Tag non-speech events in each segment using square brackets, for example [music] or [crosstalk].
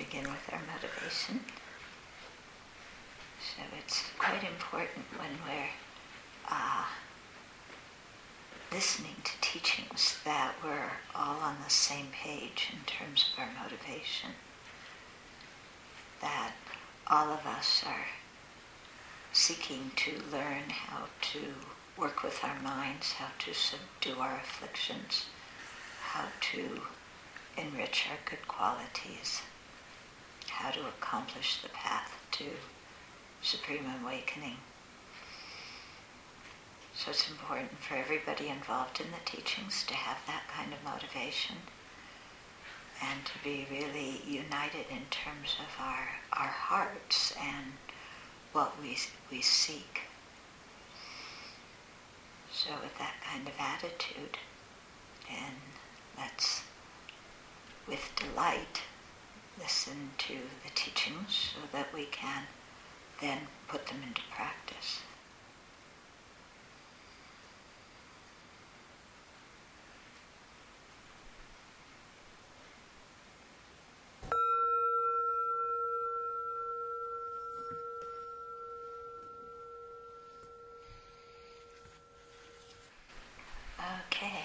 begin with our motivation. So it's quite important when we're uh, listening to teachings that we're all on the same page in terms of our motivation. That all of us are seeking to learn how to work with our minds, how to subdue our afflictions, how to enrich our good qualities, how to accomplish the path to supreme awakening. So it's important for everybody involved in the teachings to have that kind of motivation and to be really united in terms of our, our hearts and what we, we seek. So with that kind of attitude, and let's, with delight, listen to the teachings so that we can then put them into practice. Okay,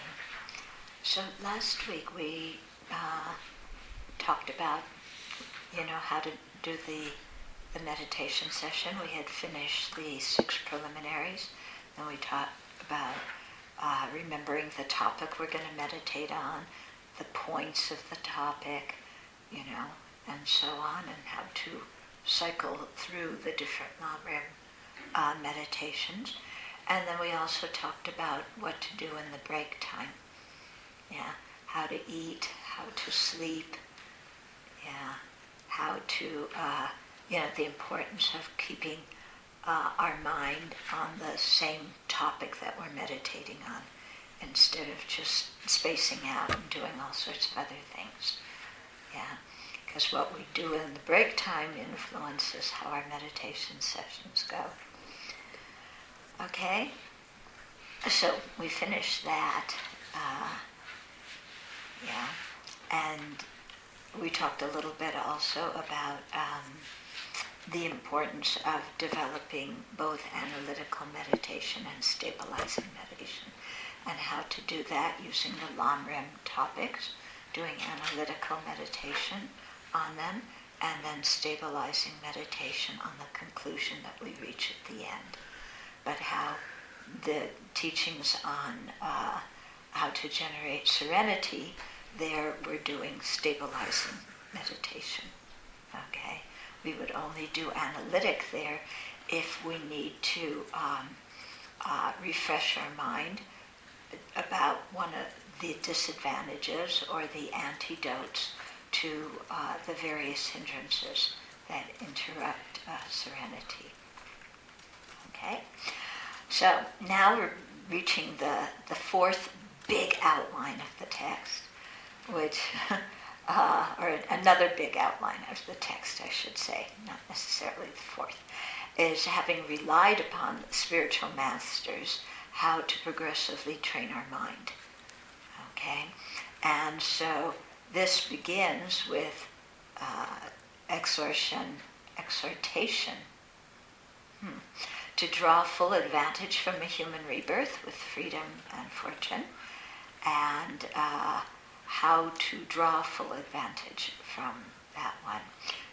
so last week we uh, talked about, you know, how to do the the meditation session. We had finished the six preliminaries, and we talked about uh, remembering the topic we're going to meditate on, the points of the topic, you know, and so on, and how to cycle through the different Lamrim uh, meditations. And then we also talked about what to do in the break time. Yeah, how to eat, how to sleep, yeah, how to uh, you know, the importance of keeping uh, our mind on the same topic that we're meditating on instead of just spacing out and doing all sorts of other things. Yeah, because what we do in the break time influences how our meditation sessions go. Okay, so we finished that. Uh, yeah, and we talked a little bit also about. Um, the importance of developing both analytical meditation and stabilizing meditation, and how to do that using the Lamrim topics, doing analytical meditation on them, and then stabilizing meditation on the conclusion that we reach at the end. But how the teachings on uh, how to generate serenity, there we're doing stabilizing meditation. Okay? we would only do analytic there if we need to um, uh, refresh our mind about one of the disadvantages or the antidotes to uh, the various hindrances that interrupt uh, serenity. Okay? So now we're reaching the, the fourth big outline of the text, which [laughs] uh, or another big outline of the text, I should say, not necessarily the fourth, is having relied upon spiritual masters how to progressively train our mind. Okay? And so this begins with uh, exhortation, exhortation hmm. to draw full advantage from a human rebirth with freedom and fortune, and uh, how to draw full advantage from that one.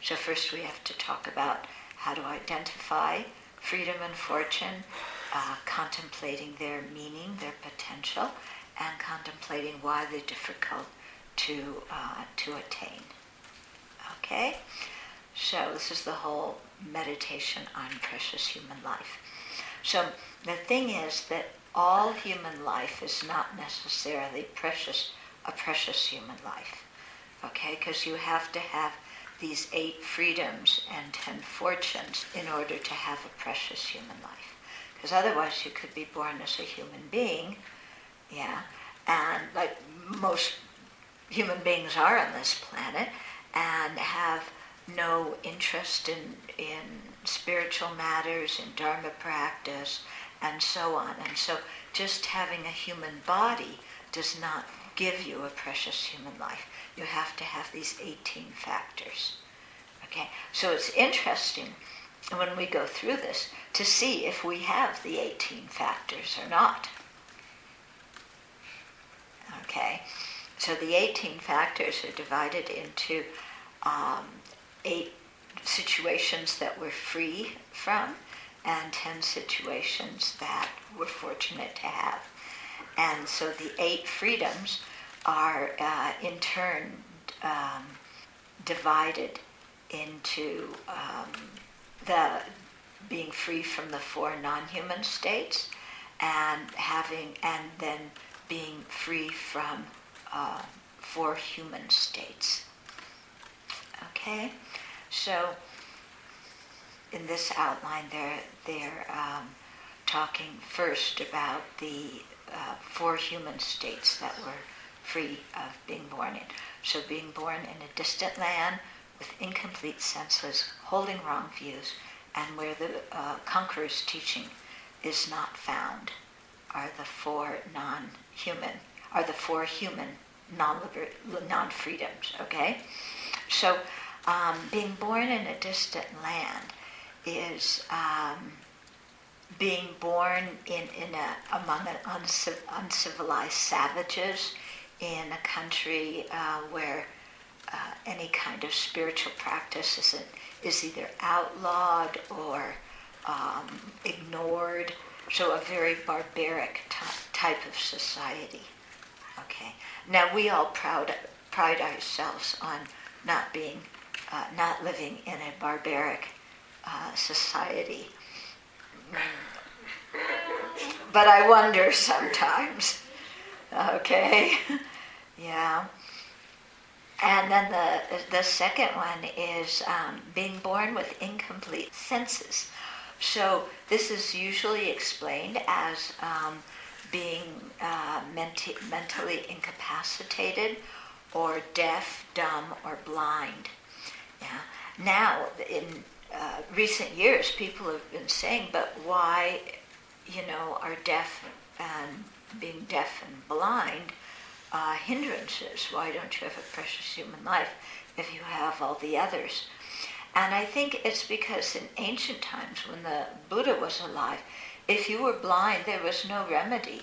So, first we have to talk about how to identify freedom and fortune, uh, contemplating their meaning, their potential, and contemplating why they're difficult to, uh, to attain. Okay? So, this is the whole meditation on precious human life. So, the thing is that all human life is not necessarily precious a precious human life. Okay, because you have to have these eight freedoms and ten fortunes in order to have a precious human life. Because otherwise, you could be born as a human being, yeah, and like most human beings are on this planet, and have no interest in, in spiritual matters, in Dharma practice, and so on. And so, just having a human body does not give you a precious human life. You have to have these 18 factors. Okay? So it's interesting when we go through this to see if we have the 18 factors or not. Okay, so the 18 factors are divided into um, eight situations that we're free from and 10 situations that we're fortunate to have. And so the eight freedoms are uh, in turn um, divided into um, the being free from the four non-human states and having and then being free from uh, four human states. Okay, so in this outline, they're they're um, talking first about the uh, four human states that we're free of being born in. So being born in a distant land with incomplete senses, holding wrong views, and where the uh, conqueror's teaching is not found are the four non-human, are the four human non-freedoms, okay? So um, being born in a distant land is um, being born in, in a, among an unciv- uncivilized savages in a country uh, where uh, any kind of spiritual practice is, is either outlawed or um, ignored. So a very barbaric t- type of society. Okay. Now we all proud, pride ourselves on not being, uh, not living in a barbaric uh, society. But I wonder sometimes. Okay. yeah. And then the, the second one is um, being born with incomplete senses. So this is usually explained as um, being uh, menti- mentally incapacitated or deaf, dumb, or blind. Yeah. Now, in uh, recent years, people have been saying, but why, you know, are deaf and being deaf and blind uh, hindrances? Why don't you have a precious human life if you have all the others? And I think it's because in ancient times, when the Buddha was alive, if you were blind, there was no remedy,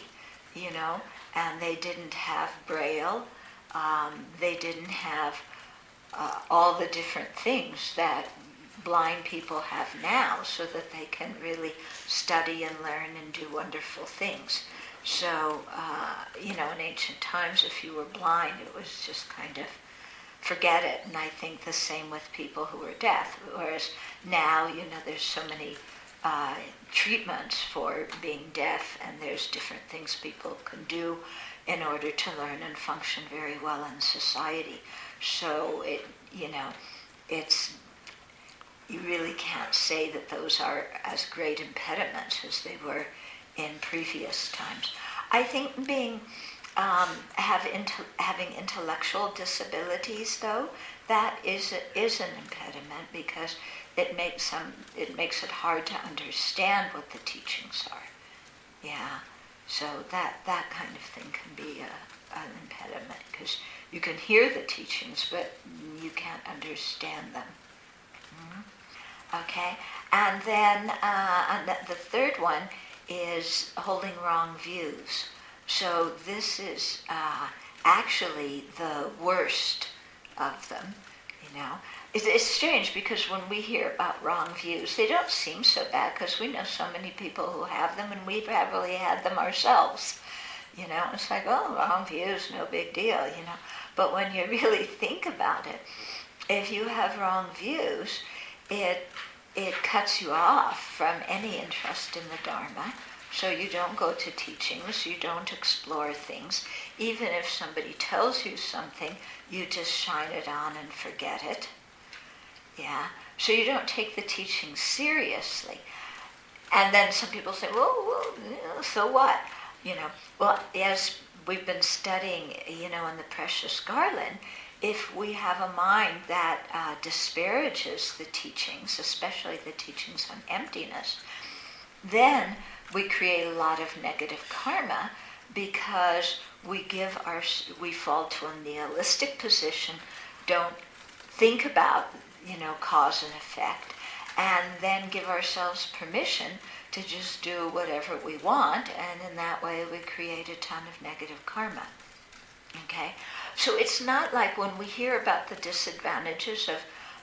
you know, and they didn't have braille, um, they didn't have uh, all the different things that blind people have now so that they can really study and learn and do wonderful things. So, uh, you know, in ancient times, if you were blind, it was just kind of forget it. And I think the same with people who are deaf. Whereas now, you know, there's so many uh, treatments for being deaf, and there's different things people can do in order to learn and function very well in society. So it, you know, it's you really can't say that those are as great impediments as they were in previous times. I think being um, have into, having intellectual disabilities, though, that is a, is an impediment because it makes them it makes it hard to understand what the teachings are. Yeah, so that that kind of thing can be a, an impediment because you can hear the teachings, but you can't understand them. Okay, and then uh, and the third one is holding wrong views. So this is uh, actually the worst of them, you know. It's, it's, strange because when we hear about wrong views, they don't seem so bad because we know so many people who have them and we've probably had them ourselves. You know, it's like, oh, wrong views, no big deal, you know. But when you [laughs] really think about it, if you have wrong views, it it cuts you off from any interest in the Dharma. So you don't go to teachings, you don't explore things. Even if somebody tells you something, you just shine it on and forget it. Yeah. So you don't take the teaching seriously. And then some people say, well, well so what? You know, well, as we've been studying, you know, in the Precious Garland, if we have a mind that uh, disparages the teachings, especially the teachings on emptiness, then we create a lot of negative karma because we give our we fall to a nihilistic position, don't think about you know, cause and effect, and then give ourselves permission to just do whatever we want, and in that way we create a ton of negative karma. Okay? So it's not like when we hear about the disadvantages of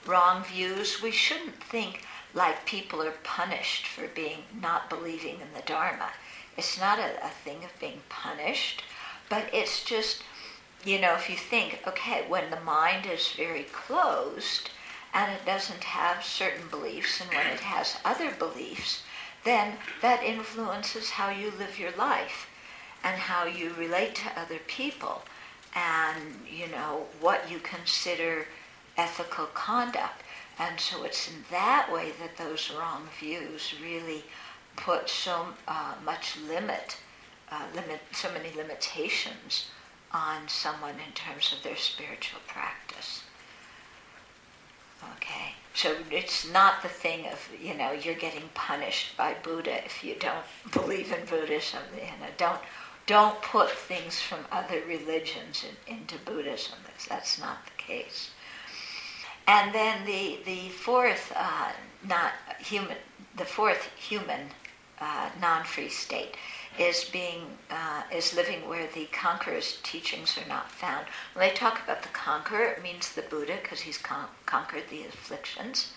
wrong views, we shouldn't think like people are punished for being not believing in the Dharma. It's not a, a thing of being punished, but it's just, you know, if you think, okay, when the mind is very closed and it doesn't have certain beliefs, and when it has other beliefs, then that influences how you live your life and how you relate to other people and, you know, what you consider ethical conduct. And so it's in that way that those wrong views really put so uh, much limit, uh, limit, so many limitations on someone in terms of their spiritual practice. Okay, so it's not the thing of you know you're getting punished by Buddha if you don't [laughs] believe in Buddhism. You know, don't don't put things from other religions in, into Buddhism. That's not the case. And then the the fourth uh, not human the fourth human uh, non-free state is being uh, is living where the conqueror's teachings are not found. When they talk about the conqueror, it means the Buddha because he's con- conquered the afflictions.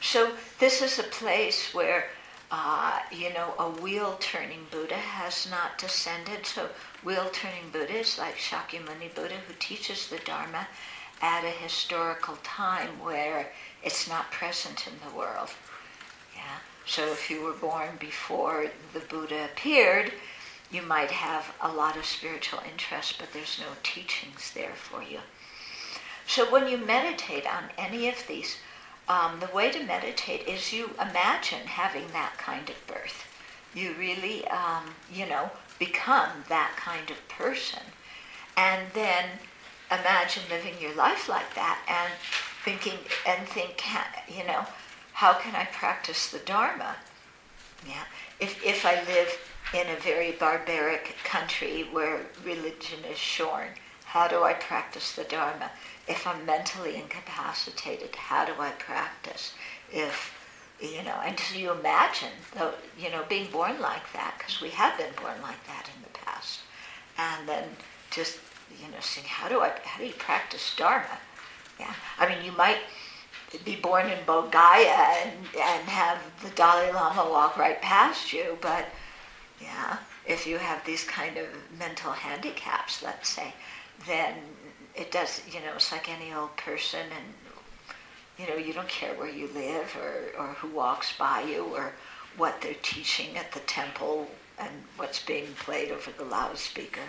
So this is a place where uh, you know a wheel turning Buddha has not descended. So wheel turning Buddha is like Shakyamuni Buddha who teaches the Dharma at a historical time where it's not present in the world. Yeah. So if you were born before the Buddha appeared, you might have a lot of spiritual interest, but there's no teachings there for you. So when you meditate on any of these, um, the way to meditate is you imagine having that kind of birth. You really, um, you know, become that kind of person. And then imagine living your life like that and thinking and think, you know, how can I practice the Dharma? Yeah. If, if I live in a very barbaric country where religion is shorn, how do I practice the Dharma? If I'm mentally incapacitated, how do I practice? If, you know, and so you imagine, though, you know, being born like that, because we have been born like that in the past. And then just, you know, saying, how do I, how do you practice Dharma? Yeah. I mean, you might, be born in Bodh Gaya and, and have the Dalai Lama walk right past you, but yeah, if you have these kind of mental handicaps, let's say, then it does, you know, it's like any old person and, you know, you don't care where you live or, or who walks by you or what they're teaching at the temple and what's being played over the loudspeaker.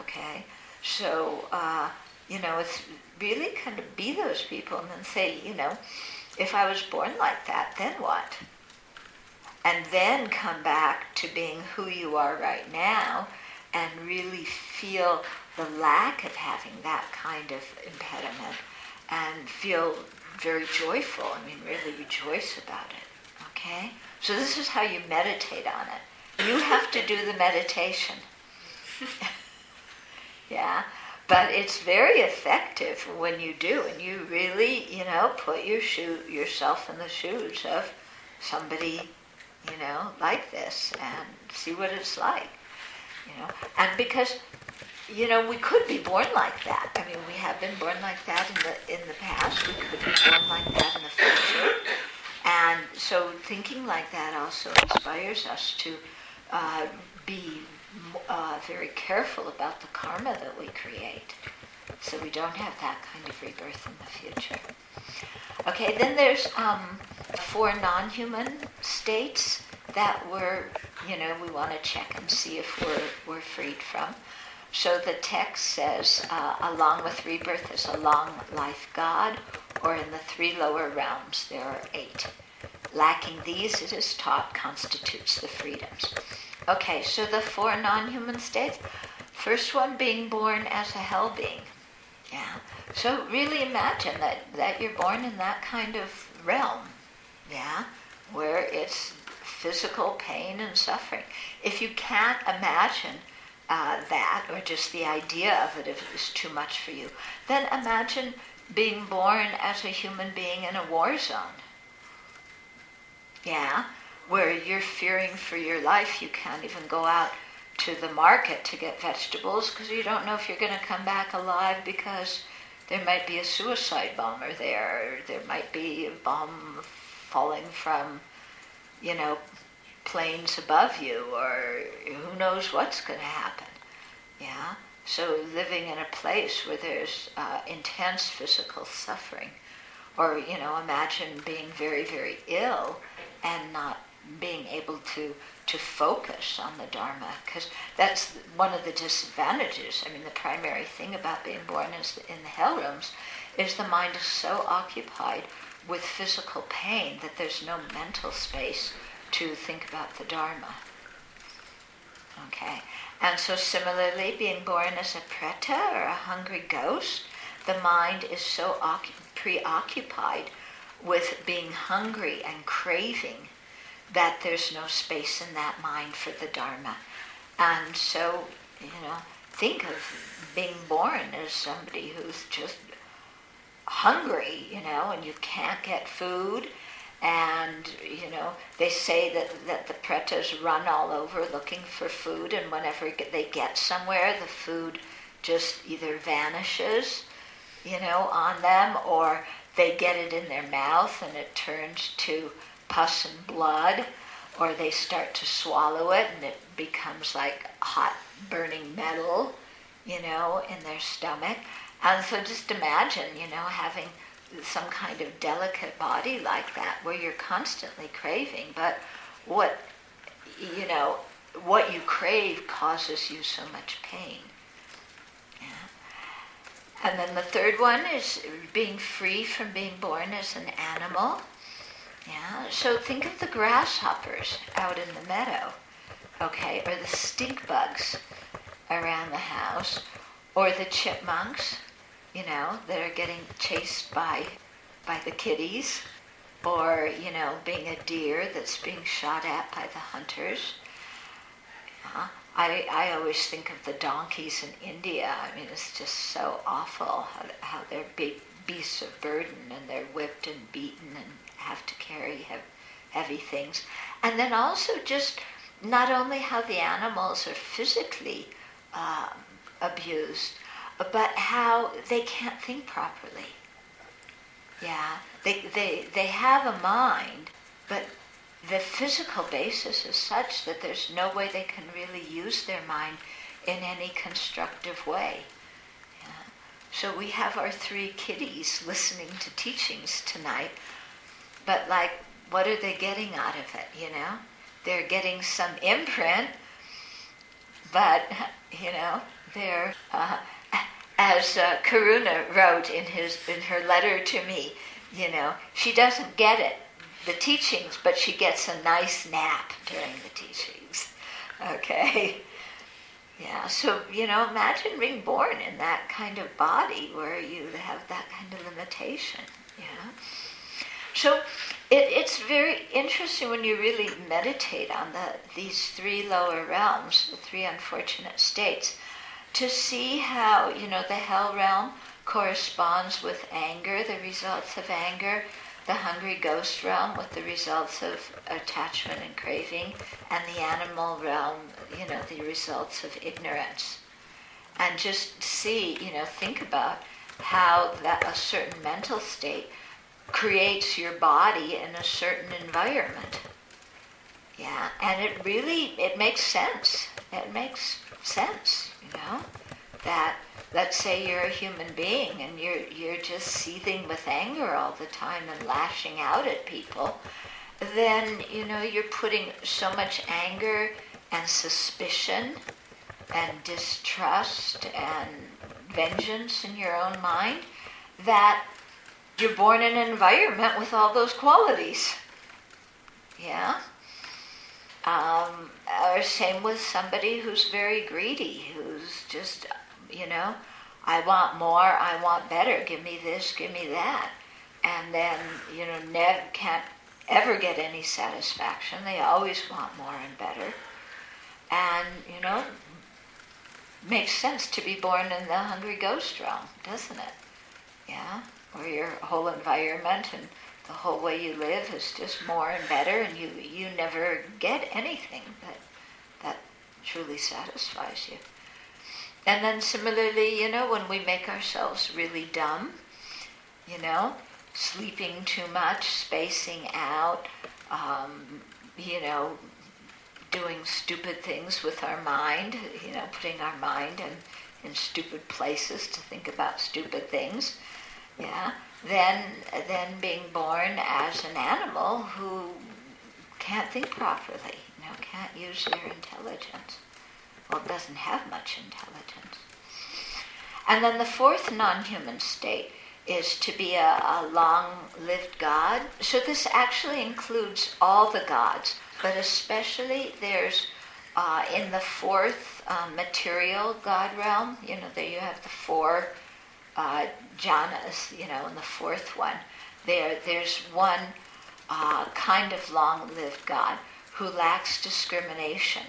Okay? So, uh, you know, it's really kind of be those people and then say, you know, if I was born like that, then what? And then come back to being who you are right now and really feel the lack of having that kind of impediment and feel very joyful. I mean, really rejoice about it. Okay? So, this is how you meditate on it. You have to do the meditation. [laughs] yeah? But it's very effective when you do, and you really, you know, put your shoe yourself in the shoes of somebody, you know, like this, and see what it's like, you know. And because, you know, we could be born like that. I mean, we have been born like that in the in the past. We could be born like that in the future. And so, thinking like that also inspires us to uh, be uh, very careful about the karma that we create. So we don't have that kind of rebirth in the future. Okay, then there's um, four non human states that we're, you know, we want to check and see if we're, we're freed from. So the text says, uh, along with rebirth is a long life God, or in the three lower realms there are eight. Lacking these, it is taught, constitutes the freedoms. Okay, so the four non human states. First one being born as a hell being. Yeah. So really imagine that, that you're born in that kind of realm. Yeah. Where it's physical pain and suffering. If you can't imagine uh, that, or just the idea of it if it is too much for you, then imagine being born as a human being in a war zone. Yeah, where you're fearing for your life, you can't even go out to the market to get vegetables because you don't know if you're going to come back alive because there might be a suicide bomber there, or there might be a bomb falling from, you know, planes above you, or who knows what's going to happen. Yeah? So living in a place where there's uh, intense physical suffering, or, you know, imagine being very, very ill and not being able to to focus on the Dharma, because that's one of the disadvantages. I mean, the primary thing about being born is in the hell realms is the mind is so occupied with physical pain that there's no mental space to think about the Dharma. Okay, and so similarly, being born as a preta or a hungry ghost, the mind is so preoccupied with being hungry and craving that there's no space in that mind for the Dharma. And so, you know, think of being born as somebody who's just hungry, you know, and you can't get food. And, you know, they say that, that the pretas run all over looking for food, and whenever they get somewhere, the food just either vanishes, you know, on them, or they get it in their mouth and it turns to pus and blood, or they start to swallow it and it becomes like hot burning metal, you know, in their stomach. And so just imagine, you know, having some kind of delicate body like that where you're constantly craving, but what, you know, what you crave causes you so much pain. Yeah. And then the third one is being free from being born as an animal. Yeah, so think of the grasshoppers out in the meadow, okay, or the stink bugs around the house, or the chipmunks, you know, that are getting chased by by the kitties, or you know, being a deer that's being shot at by the hunters. Yeah. I, I always think of the donkeys in India. I mean, it's just so awful how, how they're big beasts of burden and they're whipped and beaten and have to carry heavy things. And then also just not only how the animals are physically um, abused, but how they can't think properly. Yeah, they, they, they have a mind, but the physical basis is such that there's no way they can really use their mind in any constructive way. So we have our three kiddies [laughs] listening to teachings tonight but like, what are they getting out of it? You know, they're getting some imprint, but [laughs] you know, they're uh, as uh, Karuna wrote in his in her letter to me. You know, she doesn't get it, the teachings, but she gets a nice nap during the teachings. [laughs] Okay. Yeah, so, you know, imagine being born in that kind of body where you have that kind of limitation, yeah. So it, it's very interesting when you really meditate on the, these three lower realms, the three unfortunate states, to see how, you know, the hell realm corresponds with anger, the results of anger, the hungry ghost realm with the results of attachment and craving, and the animal realm, you know, the results of ignorance. And just see, you know, think about how that a certain mental state creates your body in a certain environment. Yeah, and it really it makes sense. It makes sense, you know, that let's say you're a human being and you're you're just seething with anger all the time and lashing out at people, then you know you're putting so much anger and suspicion and distrust and vengeance in your own mind that you're born in an environment with all those qualities. Yeah? Um, or same with somebody who's very greedy, who's just, you know, I want more, I want better, give me this, give me that. And then, you know, never can't ever get any satisfaction. They always want more and better. And, you know, makes sense to be born in the hungry ghost realm, doesn't it? Yeah? or your whole environment and the whole way you live is just more and better and you, you never get anything that, that truly satisfies you. And then similarly, you know, when we make ourselves really dumb, you know, sleeping too much, spacing out, um, you know, doing stupid things with our mind, you know, putting our mind in, in stupid places to think about stupid things, yeah, then, then being born as an animal who can't think properly, you know, can't use their intelligence. Well, doesn't have much intelligence. And then the fourth non human state is to be a, a long lived God. So this actually includes all the gods, but especially there's uh, in the fourth uh, material God realm, you know, there you have the four uh, jhanas, you know, in the fourth one. There, there's one uh, kind of long lived God who lacks discrimination.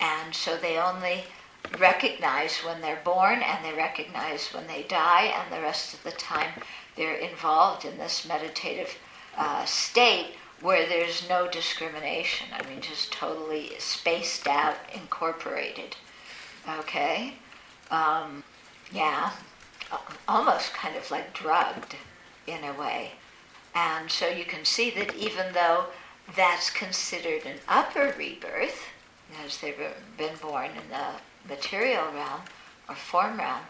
And so they only recognize when they're born and they recognize when they die, and the rest of the time they're involved in this meditative uh, state where there's no discrimination. I mean, just totally spaced out, incorporated. Okay? Um, yeah, almost kind of like drugged in a way. And so you can see that even though that's considered an upper rebirth, as they've been born in the material realm or form realm,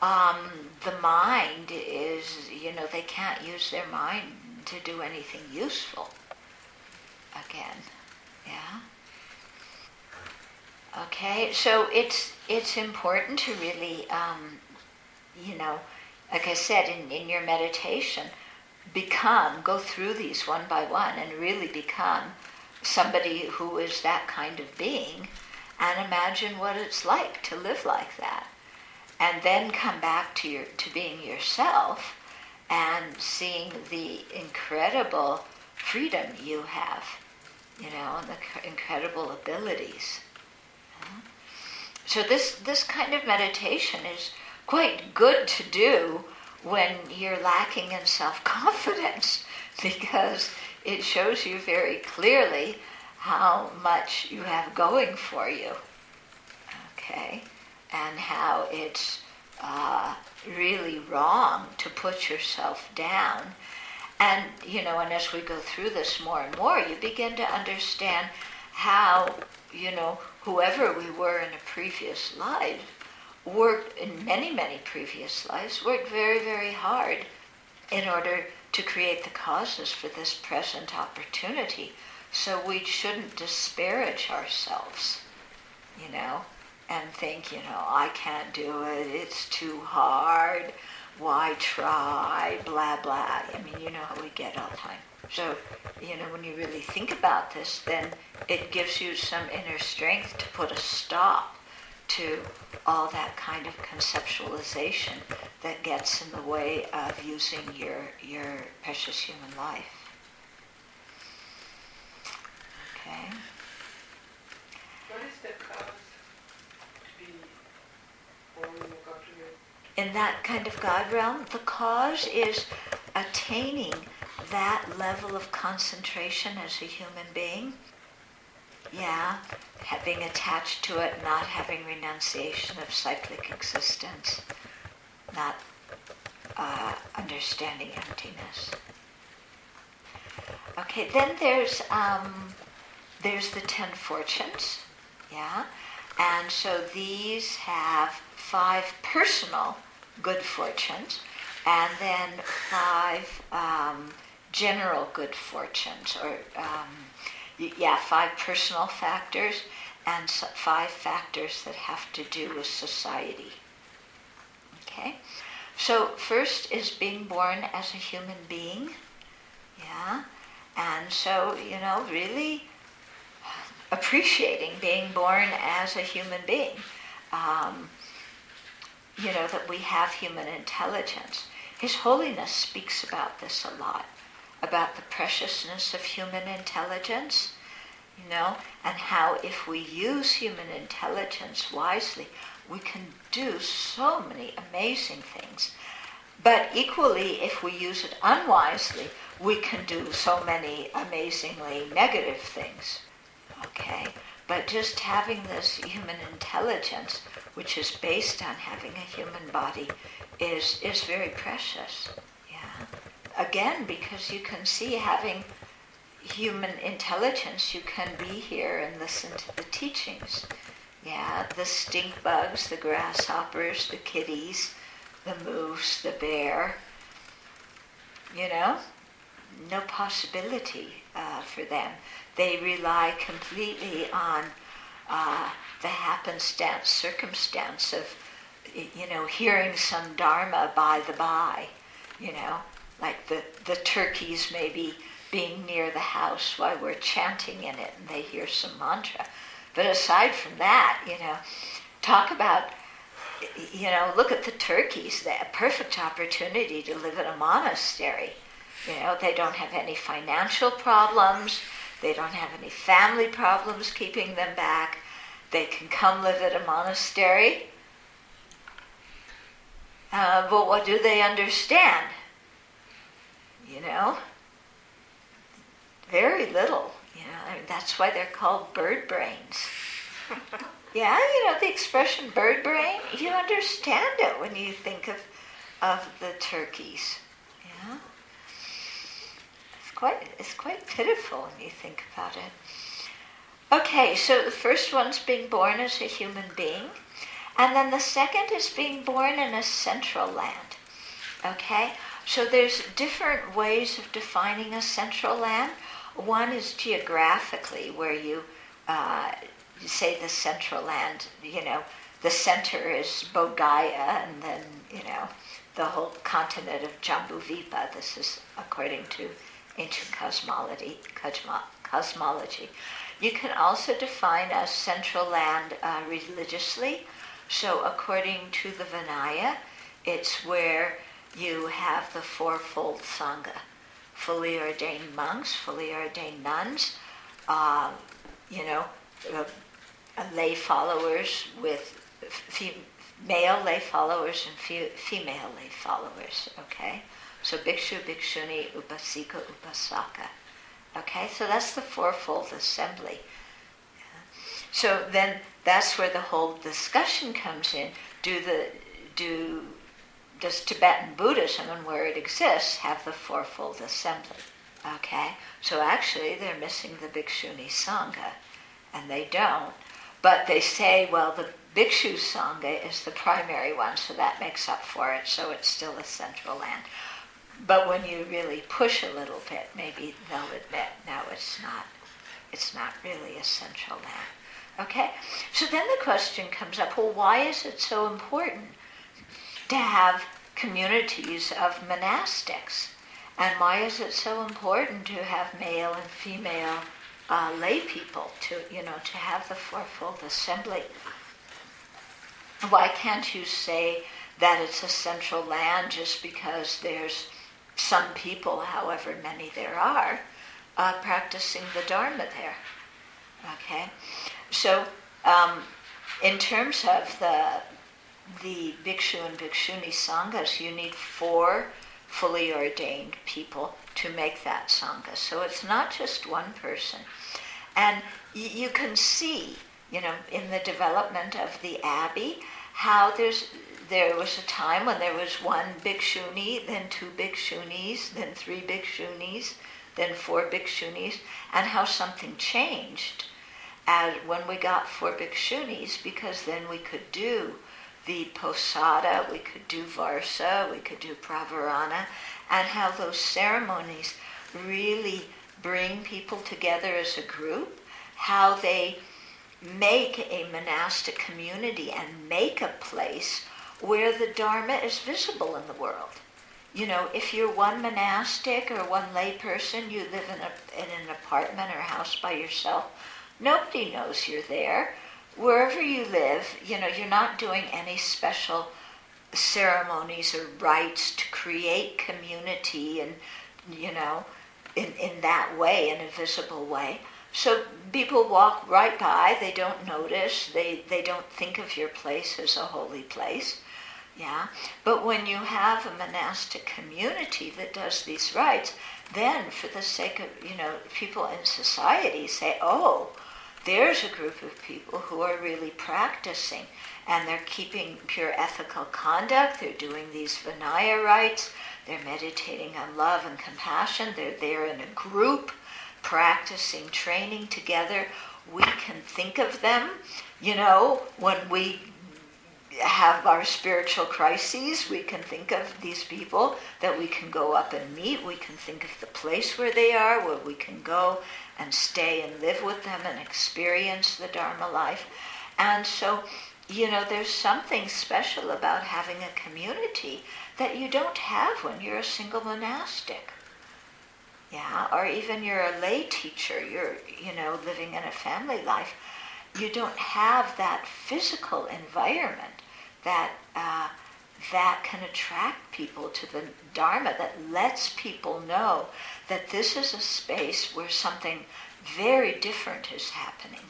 um, the mind is, you know, they can't use their mind to do anything useful again. Yeah? Okay, so it's it's important to really, um, you know, like I said in, in your meditation, become, go through these one by one and really become somebody who is that kind of being and imagine what it's like to live like that. And then come back to your to being yourself and seeing the incredible freedom you have, you know, and the incredible abilities. So this this kind of meditation is quite good to do when you're lacking in self-confidence [laughs] because it shows you very clearly how much you have going for you. Okay? And how it's uh, really wrong to put yourself down. And, you know, and as we go through this more and more, you begin to understand how, you know, whoever we were in a previous life worked in many, many previous lives, worked very, very hard in order to create the causes for this present opportunity. So we shouldn't disparage ourselves, you know, and think, you know, I can't do it, it's too hard, why try, blah, blah. I mean, you know how we get all the time. So, you know, when you really think about this, then it gives you some inner strength to put a stop to all that kind of conceptualization that gets in the way of using your, your precious human life. Okay? What is the cause to be born in the God In that kind of God realm, the cause is attaining that level of concentration as a human being yeah, having attached to it, not having renunciation of cyclic existence, not uh, understanding emptiness. Okay, then there's um, there's the ten fortunes, yeah, and so these have five personal good fortunes, and then five um, general good fortunes, or um, yeah, five personal factors and five factors that have to do with society. Okay? So, first is being born as a human being. Yeah? And so, you know, really appreciating being born as a human being. Um, you know, that we have human intelligence. His Holiness speaks about this a lot about the preciousness of human intelligence, you know, and how if we use human intelligence wisely, we can do so many amazing things. But equally, if we use it unwisely, we can do so many amazingly negative things. Okay? But just having this human intelligence, which is based on having a human body, is, is very precious. Again, because you can see having human intelligence, you can be here and listen to the teachings. Yeah, the stink bugs, the grasshoppers, the kitties, the moose, the bear. You know, no possibility uh, for them. They rely completely on uh, the happenstance, circumstance of, you know, hearing some dharma by the by. You know, like the, the turkeys maybe being near the house while we're chanting in it and they hear some mantra. But aside from that, you know, talk about, you know, look at the turkeys, the perfect opportunity to live in a monastery. You know, they don't have any financial problems, they don't have any family problems keeping them back. They can come live at a monastery. Uh, but what do they understand? You know, very little. You know, I mean, that's why they're called bird brains. [laughs] yeah, you know the expression bird brain. You understand it when you think of of the turkeys. Yeah, it's quite it's quite pitiful when you think about it. Okay, so the first one's being born as a human being, and then the second is being born in a central land. Okay, so there's different ways of defining a central land. One is geographically, where you, uh, say the central land, you know, the center is Bodhgaya, and then, you know, the whole continent of Jambudvipa. This is according to ancient cosmology. cosmology. You can also define a central land uh, religiously. So, according to the Vinaya, it's where you have the fourfold Sangha fully ordained monks, fully ordained nuns, uh, you know, uh, lay followers with fem- male lay followers and fe- female lay followers, okay? So bhikshu, bhikshuni, upasika, upasaka. Okay, so that's the fourfold assembly. So then that's where the whole discussion comes in. Do the do does Tibetan Buddhism and where it exists have the fourfold assembly? Okay, so actually they're missing the Bhikshuni Sangha, and they don't. But they say, well, the Bhikshu Sangha is the primary one, so that makes up for it, so it's still a central land. But when you really push a little bit, maybe they'll admit, no, it's not. It's not really a central land. Okay? So then the question comes up well, why is it so important to have communities of monastics. And why is it so important to have male and female uh, lay people to, you know, to have the fourfold assembly? Why can't you say that it's a central land just because there's some people, however many there are, uh, practicing the Dharma there? Okay, so um, in terms of the the bhikshu and bhikshuni sanghas, you need four fully ordained people to make that sangha. So it's not just one person. And y- you can see, you know, in the development of the abbey, how there's there was a time when there was one bhikshuni, then two bhikshunis, then three bhikshunis, then four bhikshunis, and how something changed as when we got four bhikshunis, because then we could do the posadha, we could do varsa, we could do pravarana, and how those ceremonies really bring people together as a group, how they make a monastic community and make a place where the Dharma is visible in the world. You know, if you're one monastic or one lay person, you live in, a, in an apartment or house by yourself, nobody knows you're there wherever you live, you know, you're not doing any special ceremonies or rites to create community and, you know, in, in that way, in a visible way. So people walk right by, they don't notice, they, they don't think of your place as a holy place. Yeah? But when you have a monastic community that does these rites, then for the sake of, you know, people in society say, oh, there's a group of people who are really practicing and they're keeping pure ethical conduct, they're doing these Vinaya rites, they're meditating on love and compassion, they're there in a group practicing, training together. We can think of them, you know, when we have our spiritual crises, we can think of these people that we can go up and meet. We can think of the place where they are, where we can go and stay and live with them and experience the Dharma life. And so, you know, there's something special about having a community that you don't have when you're a single monastic. Yeah, or even you're a lay teacher, you're, you know, living in a family life. You don't have that physical environment that uh, that can attract people to the Dharma, that lets people know that this is a space where something very different is happening.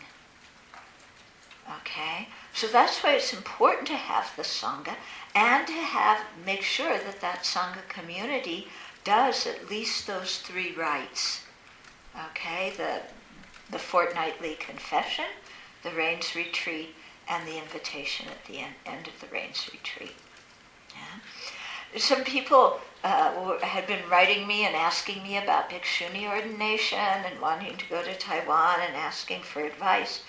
Okay? So that's why it's important to have the Sangha and to have make sure that that Sangha community does at least those three rites. Okay? The, the fortnightly confession, the rains retreat, and the invitation at the end, end of the rains retreat. Yeah. Some people uh, had been writing me and asking me about bhikshuni ordination and wanting to go to Taiwan and asking for advice.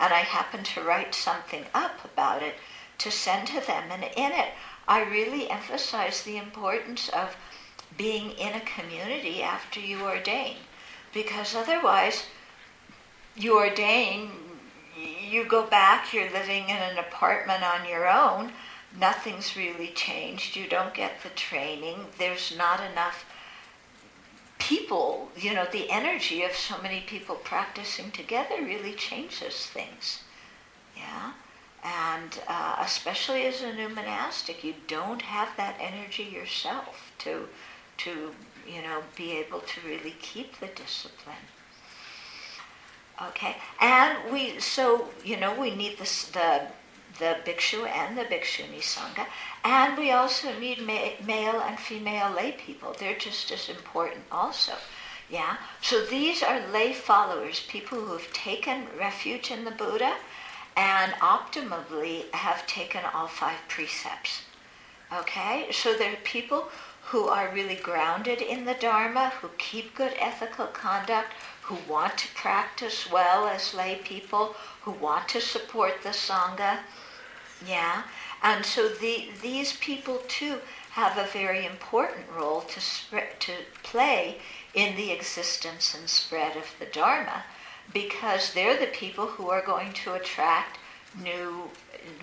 And I happened to write something up about it to send to them. And in it, I really emphasize the importance of being in a community after you ordain. Because otherwise, you ordain, you go back, you're living in an apartment on your own, nothing's really changed, you don't get the training, there's not enough people, you know, the energy of so many people practicing together really changes things. Yeah? And uh, especially as a new monastic, you don't have that energy yourself to, to, you know, be able to really keep the discipline. Okay, and we so you know we need this, the the bhikshu and the bhikshuni sangha, and we also need ma- male and female lay people. They're just as important also. Yeah. So these are lay followers, people who have taken refuge in the Buddha, and optimally have taken all five precepts. Okay. So they're people who are really grounded in the Dharma, who keep good ethical conduct, who want to practice well as lay people, who want to support the Sangha. Yeah, and so the, these people too have a very important role to, spread, to play in the existence and spread of the Dharma because they're the people who are going to attract new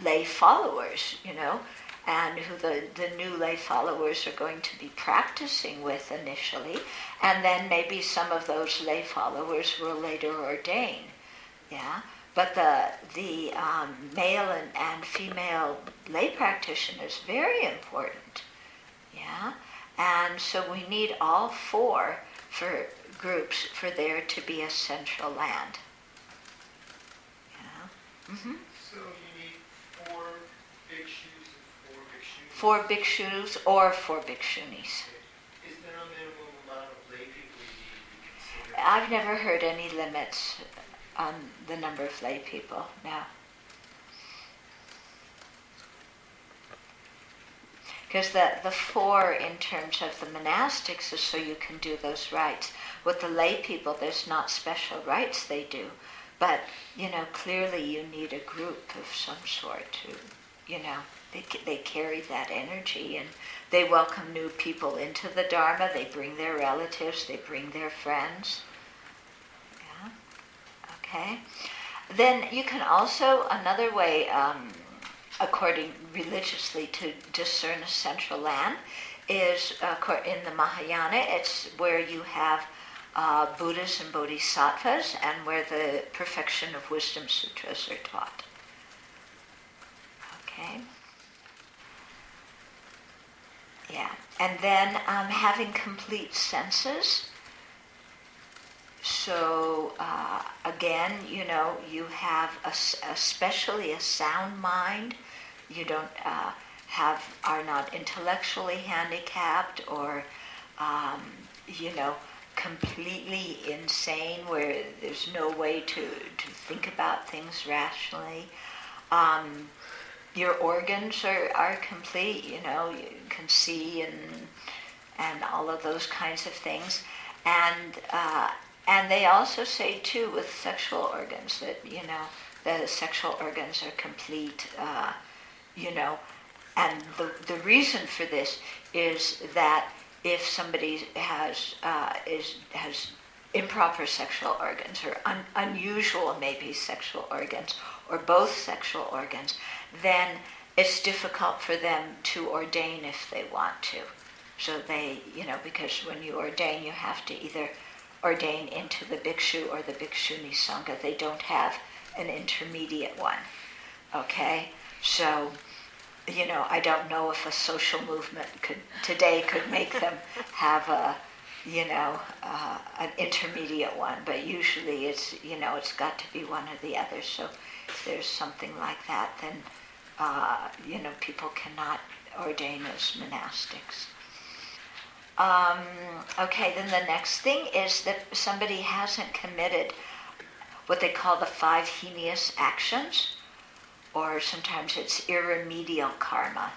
lay followers, you know and who the, the new lay followers are going to be practicing with initially, and then maybe some of those lay followers will later ordain. Yeah? But the, the um, male and, and female lay practitioners very important. Yeah? And so we need all four for groups for there to be a central land. Yeah? Mm-hmm. for bhikshus or for bhikshunis. Is there a minimum amount of lay people you need to be I've never heard any limits on the number of lay people, now. Because the, the four in terms of the monastics is so you can do those rites. With the lay people, there's not special rites they do. But, you know, clearly you need a group of some sort to, you know, they, they carry that energy and they welcome new people into the Dharma. They bring their relatives, they bring their friends. Okay. Then you can also, another way, um, according religiously, to discern a central land is uh, in the Mahayana, it's where you have uh, Buddhas and Bodhisattvas and where the perfection of wisdom sutras are taught. Okay. Yeah. And then um, having complete senses. So uh, again, you know, you have a, especially a sound mind. You don't uh, have are not intellectually handicapped or um, you know completely insane where there's no way to, to think about things rationally. Um, your organs are, are complete, you know, you can see and and all of those kinds of things. And uh, and they also say too with sexual organs that you know the sexual organs are complete, uh, you know, and the the reason for this is that if somebody has uh, is has improper sexual organs or un- unusual maybe sexual organs or both sexual organs, then it's difficult for them to ordain if they want to. So they, you know, because when you ordain, you have to either ordain into the bhikshu or the bhikshuni sangha. They don't have an intermediate one. Okay? So, you know, I don't know if a social movement could today could make them [laughs] have a, you know, uh, an intermediate one. But usually, it's you know, it's got to be one or the other. So, if there's something like that, then uh, you know, people cannot ordain as monastics. Um, okay, then the next thing is that somebody hasn't committed what they call the five heinous actions, or sometimes it's irremedial karma.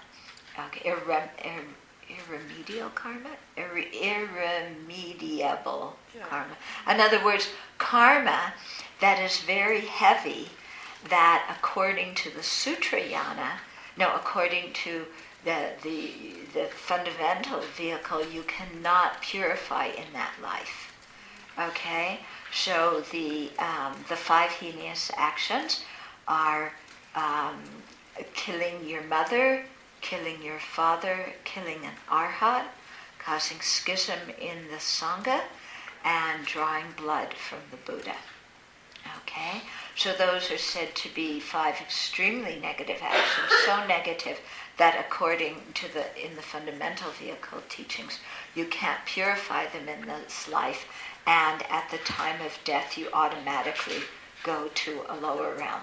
Okay, irre, ir, irremedial karma? Ir, irremediable yeah. karma. In other words, karma that is very heavy, that according to the Sutrayana, no, according to the, the, the fundamental vehicle you cannot purify in that life. Okay? So the, um, the five heinous actions are um, killing your mother, killing your father, killing an arhat, causing schism in the Sangha, and drawing blood from the Buddha. Okay? So those are said to be five extremely negative actions, so negative that according to the in the fundamental vehicle teachings, you can't purify them in this life, and at the time of death, you automatically go to a lower realm.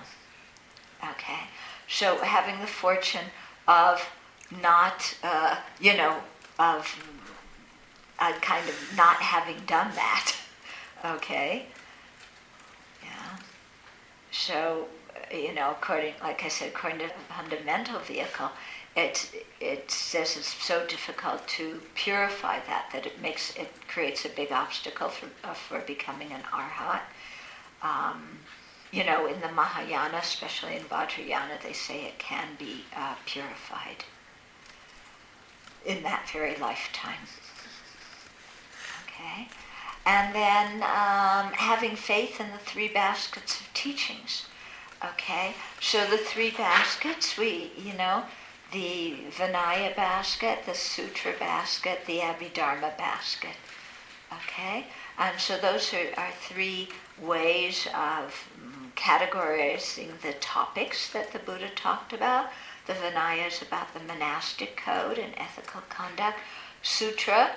Okay, so having the fortune of not, uh, you know, of uh, kind of not having done that. [laughs] Okay. Yeah. So you know, according, like I said, according to fundamental vehicle, it it says it's so difficult to purify that that it makes it creates a big obstacle for uh, for becoming an arhat. Um, you know, in the Mahayana, especially in Vajrayana, they say it can be uh, purified in that very lifetime. Okay, and then um, having faith in the three baskets of teachings. Okay, so the three baskets, we you know the Vinaya basket, the Sutra basket, the Abhidharma basket. Okay? And so those are, are three ways of categorizing the topics that the Buddha talked about. The Vinaya is about the monastic code and ethical conduct. Sutra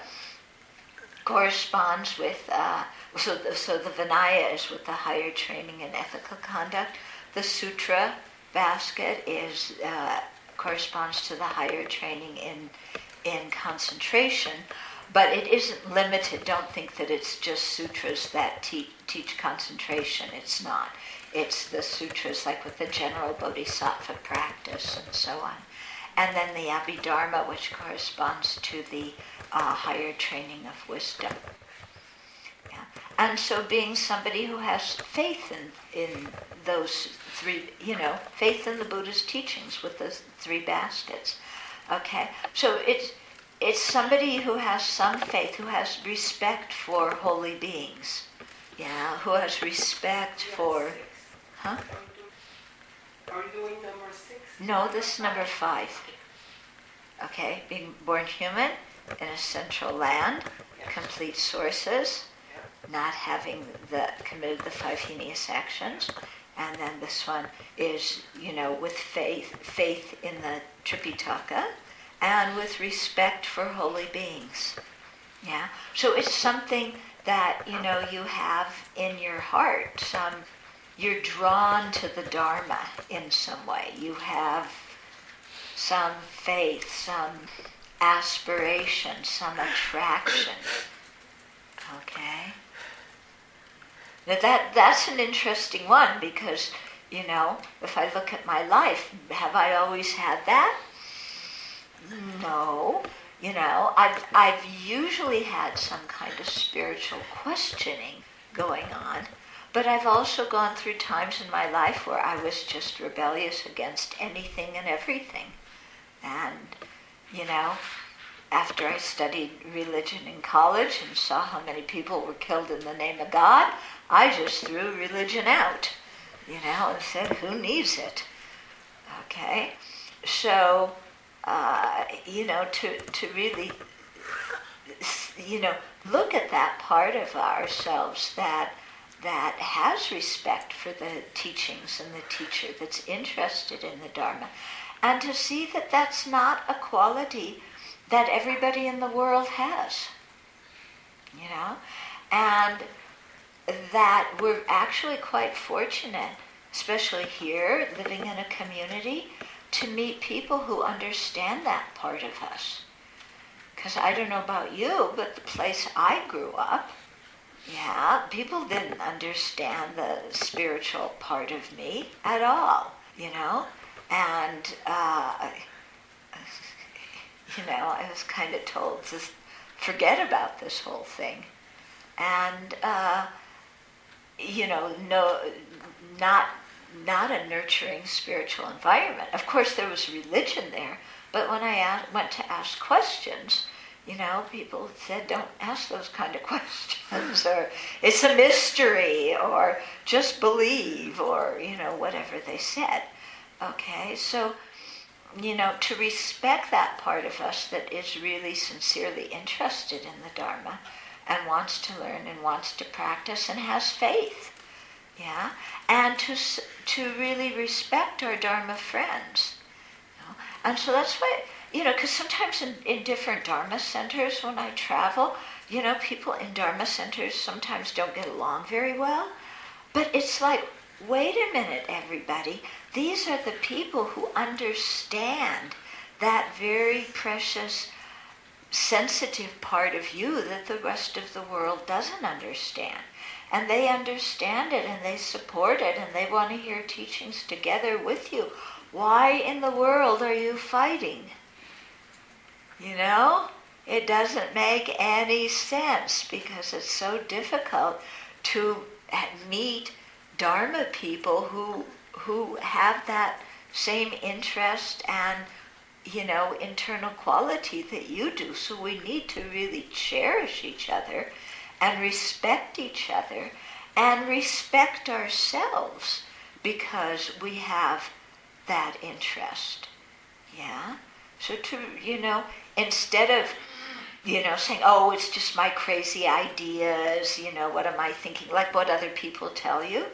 corresponds with, uh, so, the, so the Vinaya is with the higher training and ethical conduct. The Sutra basket is uh, corresponds to the higher training in in concentration, but it isn't limited. Don't think that it's just sutras that te- teach concentration. It's not. It's the sutras like with the general bodhisattva practice and so on. And then the Abhidharma, which corresponds to the uh, higher training of wisdom. Yeah. And so being somebody who has faith in, in those three, you know, faith in the Buddha's teachings with the three baskets. Okay, so it's it's somebody who has some faith, who has respect for holy beings, yeah, who has respect for, huh? Are you doing number six? No, this is number five. Okay, being born human in a central land, complete sources, not having the committed the five heinous actions, and then this one is, you know, with faith, faith in the Tripitaka, and with respect for holy beings. Yeah. So it's something that you know you have in your heart. Some you're drawn to the Dharma in some way. You have some faith, some aspiration, some attraction. Okay? Now that that's an interesting one because, you know, if I look at my life, have I always had that? No. You know, I've I've usually had some kind of spiritual questioning going on, but I've also gone through times in my life where I was just rebellious against anything and everything. And, you know, after I studied religion in college and saw how many people were killed in the name of God, I just threw religion out, you know, and said, who needs it? Okay? So, uh, you know, to, to really, you know, look at that part of ourselves that that has respect for the teachings and the teacher, that's interested in the Dharma, and to see that that's not a quality that everybody in the world has. You know? And that we're actually quite fortunate, especially here, living in a community, to meet people who understand that part of us. Because I don't know about you, but the place I grew up, yeah, people didn't understand the spiritual part of me at all, you know? And, uh, [laughs] you know, I was kind of told to forget about this whole thing. And, uh, you know, no, not, not a nurturing spiritual environment. Of course, there was religion there, but when I asked, went to ask questions, you know, people said, don't ask those kind of [laughs] questions, or it's a mystery, or just believe, or, you know, whatever they said. Okay, so, you know, to respect that part of us that is really sincerely interested in the Dharma and wants to learn and wants to practice and has faith. Yeah, and to to really respect our Dharma friends, you know? and so that's why you know, because sometimes in, in different Dharma centers when I travel, you know, people in Dharma centers sometimes don't get along very well. But it's like, wait a minute, everybody. These are the people who understand that very precious, sensitive part of you that the rest of the world doesn't understand. And they understand it and they support it and they want to hear teachings together with you. Why in the world are you fighting? You know? It doesn't make any sense because it's so difficult to meet Dharma people who who have that same interest and you know internal quality that you do. So we need to really cherish each other and respect each other and respect ourselves because we have that interest. Yeah? So to, you know, instead of, you know, saying, oh, it's just my crazy ideas, you know, what am I thinking, like what other people tell you,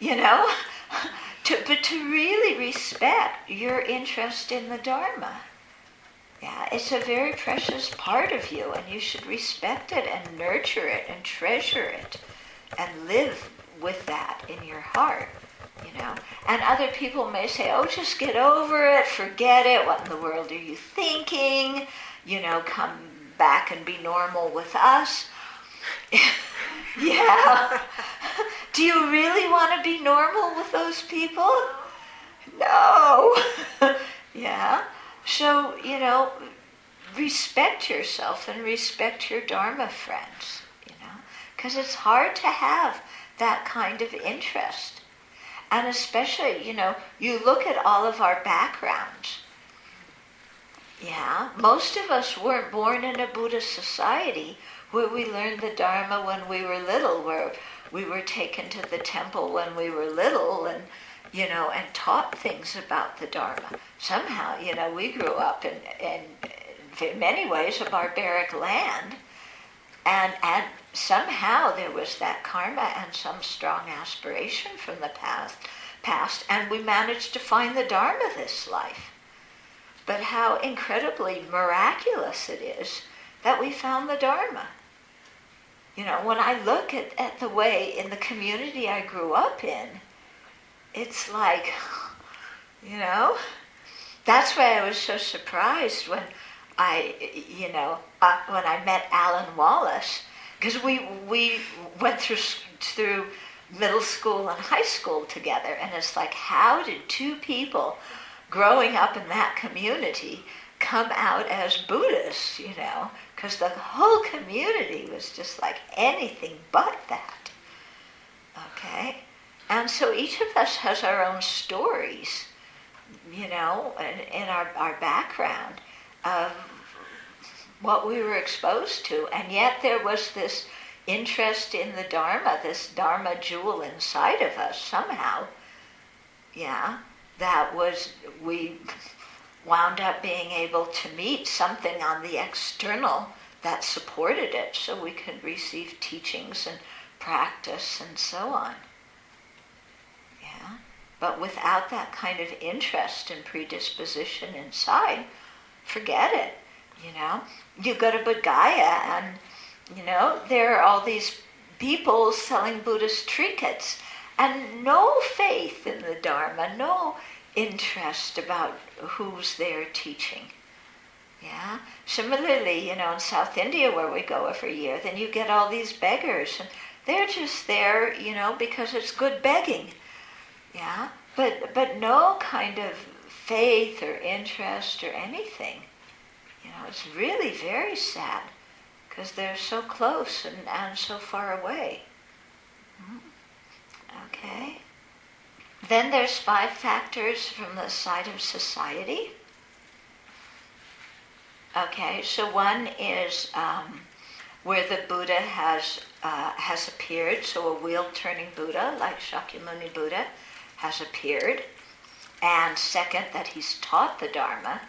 you know, [laughs] to, but to really respect your interest in the Dharma. Yeah, it's a very precious part of you, and you should respect it and nurture it and treasure it and live with that in your heart, you know. And other people may say, oh, just get over it, forget it, what in the world are you thinking? You know, come back and be normal with us. [laughs] yeah. Do you really want to be normal with those people? No. [laughs] yeah. So, you know, respect yourself and respect your Dharma friends, you know, because it's hard to have that kind of interest. And especially, you know, you look at all of our backgrounds. Yeah, most of us weren't born in a Buddhist society where we learned the Dharma when we were little, where we were taken to the temple when we were little and you know, and taught things about the Dharma. Somehow, you know, we grew up in, in, in many ways a barbaric land, and, and somehow there was that karma and some strong aspiration from the past, past, and we managed to find the Dharma this life. But how incredibly miraculous it is that we found the Dharma. You know, when I look at, at the way in the community I grew up in, it's like, you know, that's why I was so surprised when I, you know, uh, when I met Alan Wallace, because we we went through through middle school and high school together, and it's like, how did two people growing up in that community come out as Buddhists? You know, because the whole community was just like anything but that. Okay, and so each of us has our own stories, you know, in, in our, our background of what we were exposed to. And yet there was this interest in the Dharma, this Dharma jewel inside of us somehow. Yeah, that was, we wound up being able to meet something on the external that supported it so we could receive teachings and practice and so on. Yeah, but without that kind of interest and predisposition inside, forget it. You know, you go to Bodh and, you know, there are all these people selling Buddhist trinkets and no faith in the Dharma, no interest about who's there teaching. Yeah. Similarly, you know, in South India where we go every year, then you get all these beggars and they're just there, you know, because it's good begging. Yeah. But but no kind of faith or interest or anything. You know, it's really very sad because they're so close and, and so far away. Hmm. Okay. Then there's five factors from the side of society. Okay, so one is um, where the Buddha has uh, has appeared. So a wheel turning Buddha, like Shakyamuni Buddha, has appeared. And second, that he's taught the Dharma.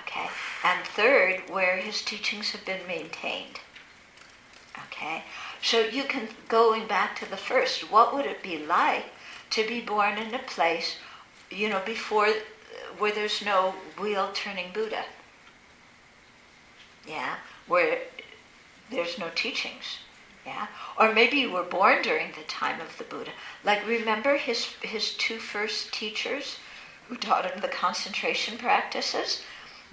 Okay, and third, where his teachings have been maintained. Okay, so you can going back to the first. What would it be like to be born in a place, you know, before where there's no wheel turning Buddha? yeah, where there's no teachings, yeah, or maybe you were born during the time of the Buddha. Like remember his his two first teachers who taught him the concentration practices,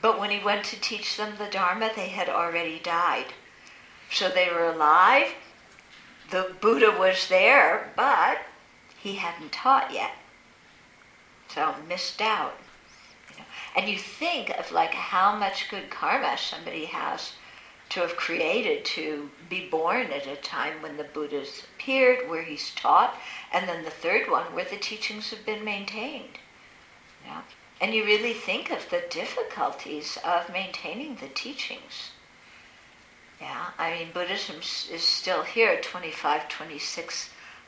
but when he went to teach them the Dharma, they had already died. So they were alive. The Buddha was there, but he hadn't taught yet. So missed out. You know. And you think of like how much good karma somebody has to have created to be born at a time when the Buddha's appeared, where he's taught, and then the third one where the teachings have been maintained. Yeah? And you really think of the difficulties of maintaining the teachings. Yeah, I mean, Buddhism is still here 25,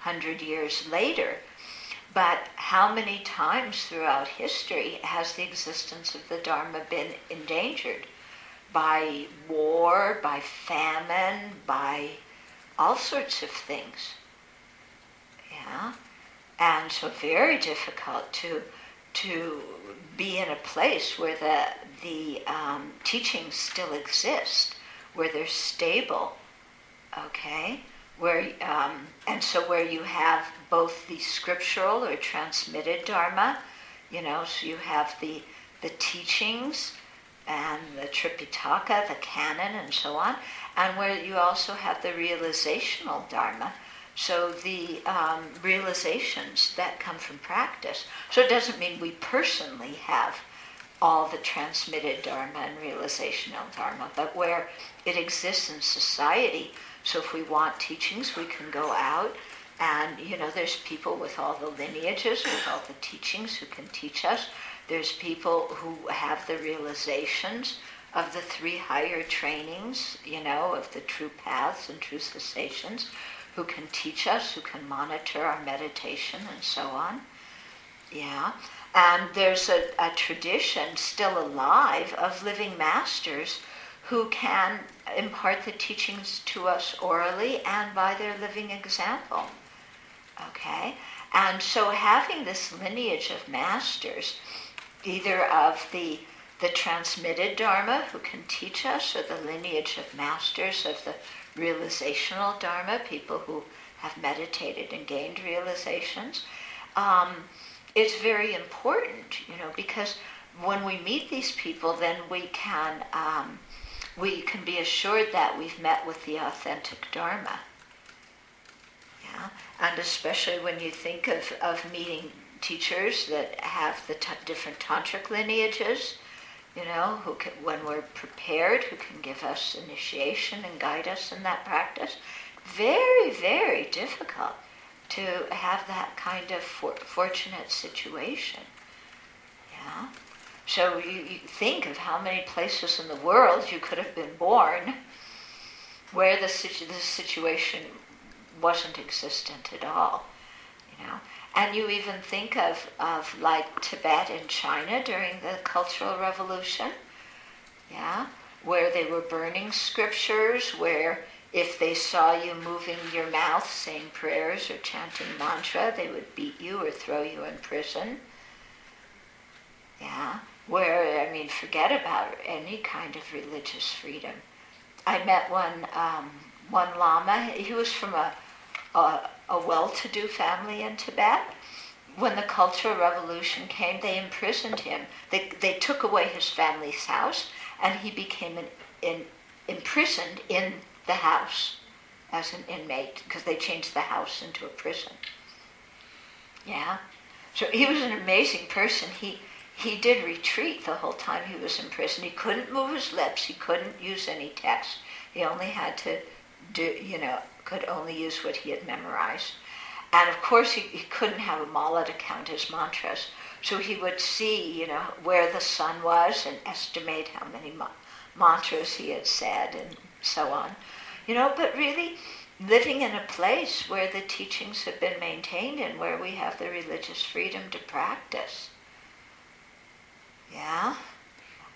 2600 years later but how many times throughout history has the existence of the Dharma been endangered? By war, by famine, by all sorts of things. Yeah? And so very difficult to, to be in a place where the, the um, teachings still exist, where they're stable. Okay? Where um, and so where you have both the scriptural or transmitted dharma, you know, so you have the the teachings and the Tripitaka, the canon, and so on, and where you also have the realizational dharma. So the um, realizations that come from practice. So it doesn't mean we personally have all the transmitted dharma and realizational dharma, but where it exists in society so if we want teachings, we can go out and, you know, there's people with all the lineages, with all the teachings who can teach us. There's people who have the realizations of the three higher trainings, you know, of the true paths and true cessations, who can teach us, who can monitor our meditation and so on. Yeah. And there's a, a tradition still alive of living masters who can impart the teachings to us orally and by their living example. Okay? And so having this lineage of masters, either of the the transmitted Dharma who can teach us, or the lineage of masters of the realizational Dharma, people who have meditated and gained realizations, um, it's very important, you know, because when we meet these people, then we can um, we can be assured that we've met with the authentic Dharma. Yeah, and especially when you think of, of meeting teachers that have the t- different tantric lineages, you know, who can, when we're prepared, who can give us initiation and guide us in that practice. Very, very difficult to have that kind of for, fortunate situation. Yeah. So you, you think of how many places in the world you could have been born where the, situ- situation wasn't existent at all, you know. And you even think of, of like Tibet and China during the Cultural Revolution, yeah, where they were burning scriptures, where if they saw you moving your mouth, saying prayers or chanting mantra, they would beat you or throw you in prison. Yeah, where, I mean, forget about any kind of religious freedom. I met one, um, one Lama, he was from a, a, a well-to-do family in Tibet. When the Cultural Revolution came, they imprisoned him. They, they took away his family's house, and he became an, imprisoned in the house as an inmate because they changed the house into a prison. Yeah. So he was an amazing person. He he did retreat the whole time he was in prison. He couldn't move his lips. He couldn't use any text. He only had to do, you know, could only use what he had memorized. And of course, he, he couldn't have a mala to count his mantras. So he would see, you know, where the sun was and estimate how many ma- mantras he had said and so on. You know, but really living in a place where the teachings have been maintained and where we have the religious freedom to practice. Yeah?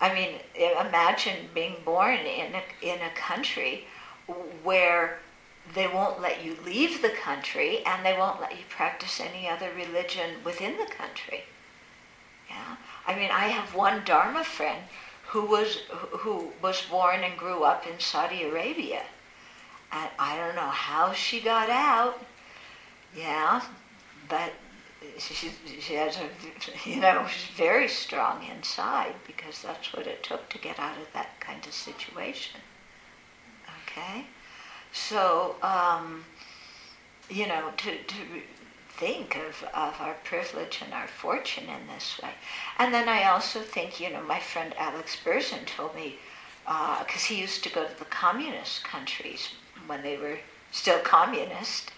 I mean, imagine being born in a, in a country where they won't let you leave the country and they won't let you practice any other religion within the country. Yeah? I mean, I have one Dharma friend who was, who was born and grew up in Saudi Arabia. And I don't know how she got out. Yeah, but she, she has a, [laughs] you know, she's very strong inside because that's what it took to get out of that kind of situation. Okay? So, um, you know, to, to think of, of our privilege and our fortune in this way. And then I also think, you know, my friend Alex Berzin told me, because uh, he used to go to the communist countries when they were still communist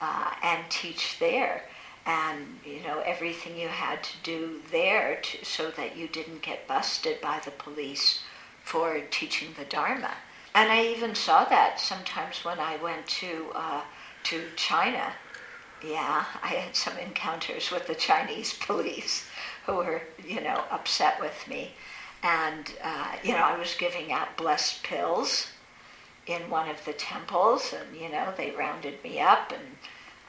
uh, and teach there and you know everything you had to do there to, so that you didn't get busted by the police for teaching the dharma. And i even saw that sometimes when i went to uh, to china. Yeah i had some encounters with the chinese [laughs] police who were you know upset with me. And uh, you know i was giving out blessed pills in one of the temples and you know they rounded me up and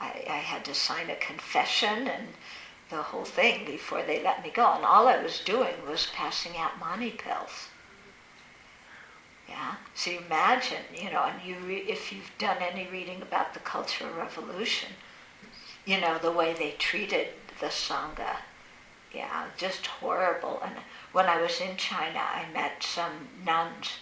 I, I had to sign a confession and the whole thing before they let me go. And all I was doing was passing out mani pills. Yeah. So imagine, you know, and you re- if you've done any reading about the Cultural Revolution, you know the way they treated the sangha. Yeah, just horrible. And when I was in China, I met some nuns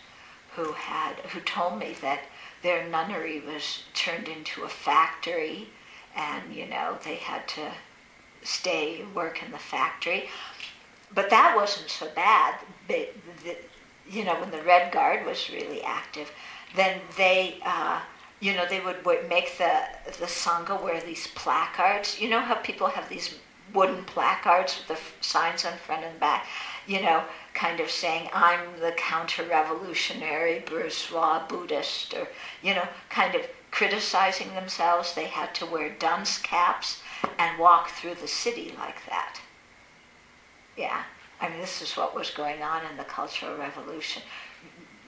who had who told me that their nunnery was turned into a factory and you know they had to stay work in the factory. But that wasn't so bad. But the, you know, when the Red Guard was really active, then they, uh, you know, they would make the the sangha wear these placards. You know how people have these wooden placards with the signs on front and back. You know, kind of saying, "I'm the counter-revolutionary bourgeois Buddhist," or you know, kind of criticizing themselves. They had to wear dunce caps and walk through the city like that. Yeah, I mean, this is what was going on in the Cultural Revolution.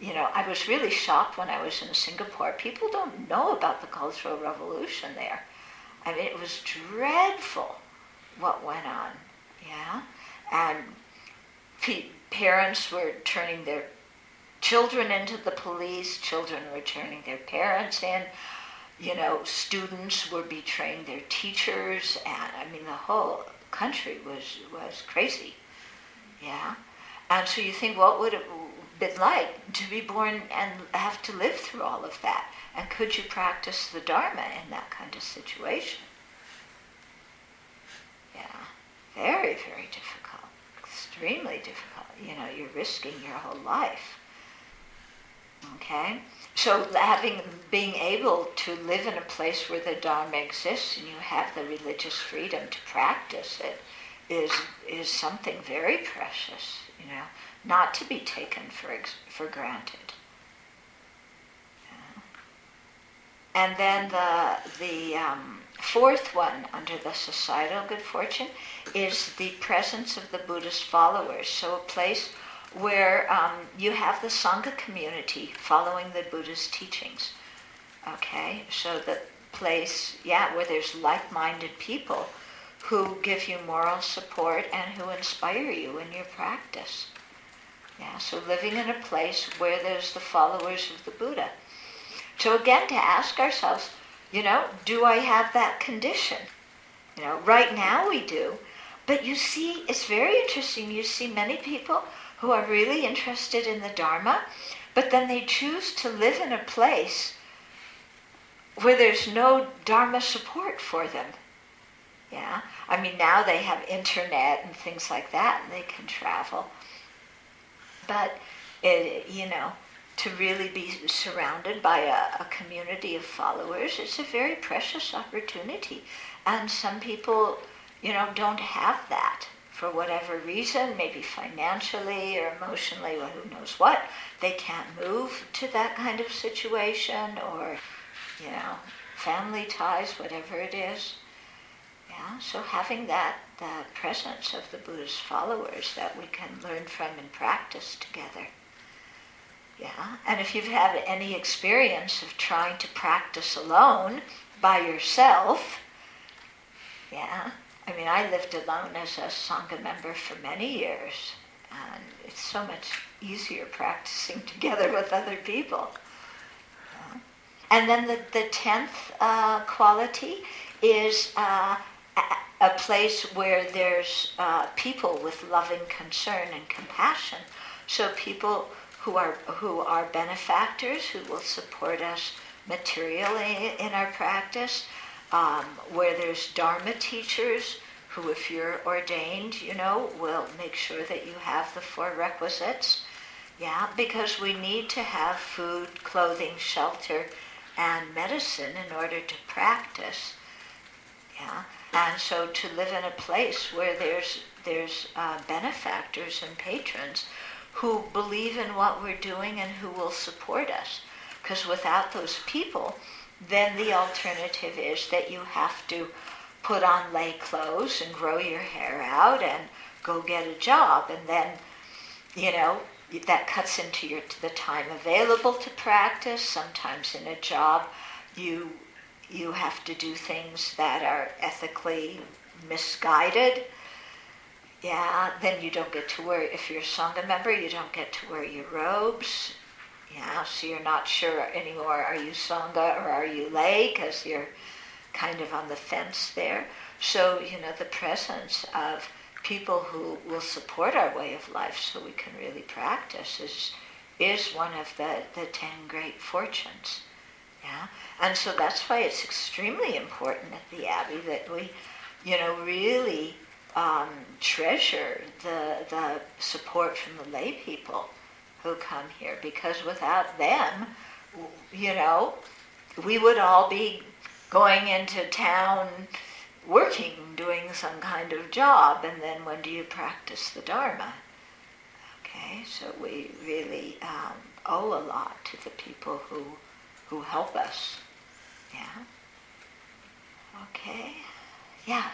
You know, I was really shocked when I was in Singapore. People don't know about the Cultural Revolution there. I mean, it was dreadful what went on. Yeah, and parents were turning their children into the police, children were turning their parents in, you know, students were betraying their teachers, and I mean, the whole country was, was crazy. Yeah. And so you think, what would it been like to be born and have to live through all of that? And could you practice the Dharma in that kind of situation? Yeah. Very, very difficult. Extremely difficult. You know, you're risking your whole life. Okay? So having being able to live in a place where the Dharma exists and you have the religious freedom to practice it is is something very precious, you know, not to be taken for for granted. Yeah. And then the the um, fourth one under the societal good fortune is the presence of the Buddhist followers. So a place where um, you have the Sangha community following the Buddha's teachings. Okay, so the place, yeah, where there's like minded people who give you moral support and who inspire you in your practice. Yeah, so living in a place where there's the followers of the Buddha. So again, to ask ourselves, you know, do I have that condition? You know, right now we do. But you see, it's very interesting. You see many people who are really interested in the Dharma, but then they choose to live in a place where there's no Dharma support for them. Yeah, I mean now they have internet and things like that, and they can travel. But it, you know, to really be surrounded by a, a community of followers, it's a very precious opportunity, and some people, you know, don't have that for whatever reason, maybe financially or emotionally, or who knows what, they can't move to that kind of situation or, you know, family ties, whatever it is. Yeah, so having that, the presence of the Buddha's followers that we can learn from and practice together. Yeah, and if you've had any experience of trying to practice alone by yourself, yeah, I mean, I lived alone as a Sangha member for many years, and it's so much easier practicing [laughs] together with other people. And then the, the tenth uh, quality is uh, a place where there's uh, people with loving concern and compassion. So people who are who are benefactors who will support us materially in our practice, um, where there's Dharma teachers who, if you're ordained, you know, will make sure that you have the four requisites. Yeah, because we need to have food, clothing, shelter, and medicine in order to practice. Yeah, and so to live in a place where there's there's uh, benefactors and patrons who believe in what we're doing and who will support us. Because without those people, then the alternative is that you have to put on lay clothes and grow your hair out and go get a job. And then, you know, that cuts into your, the time available to practice. Sometimes in a job, you, you have to do things that are ethically misguided. Yeah, then you don't get to wear, if you're a Sangha member, you don't get to wear your robes. Yeah, so you're not sure anymore, are you Sangha or are you lay? Because you're kind of on the fence there. So, you know, the presence of people who will support our way of life so we can really practice is, is one of the, the ten great fortunes. Yeah? And so that's why it's extremely important at the Abbey that we, you know, really um, treasure the, the support from the lay people who come here because without them, you know, we would all be going into town working, doing some kind of job, and then when do you practice the Dharma? Okay, so we really um, owe a lot to the people who, who help us. Yeah? Okay? Yeah?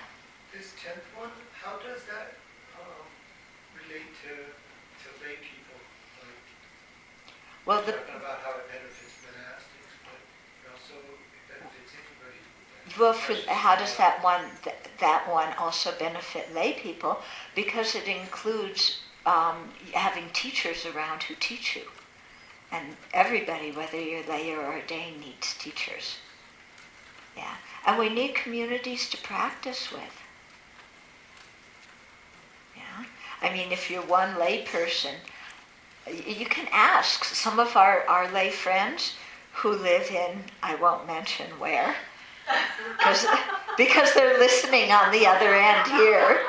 This tenth one, how does that um, relate to, to lay people? Like, well, the, how well, for, how does that one that one also benefit lay people? Because it includes um, having teachers around who teach you, and everybody, whether you're lay or ordained, needs teachers. Yeah, and we need communities to practice with. Yeah, I mean, if you're one layperson, y- you can ask some of our, our lay friends who live in, I won't mention where, because they're listening on the other end here.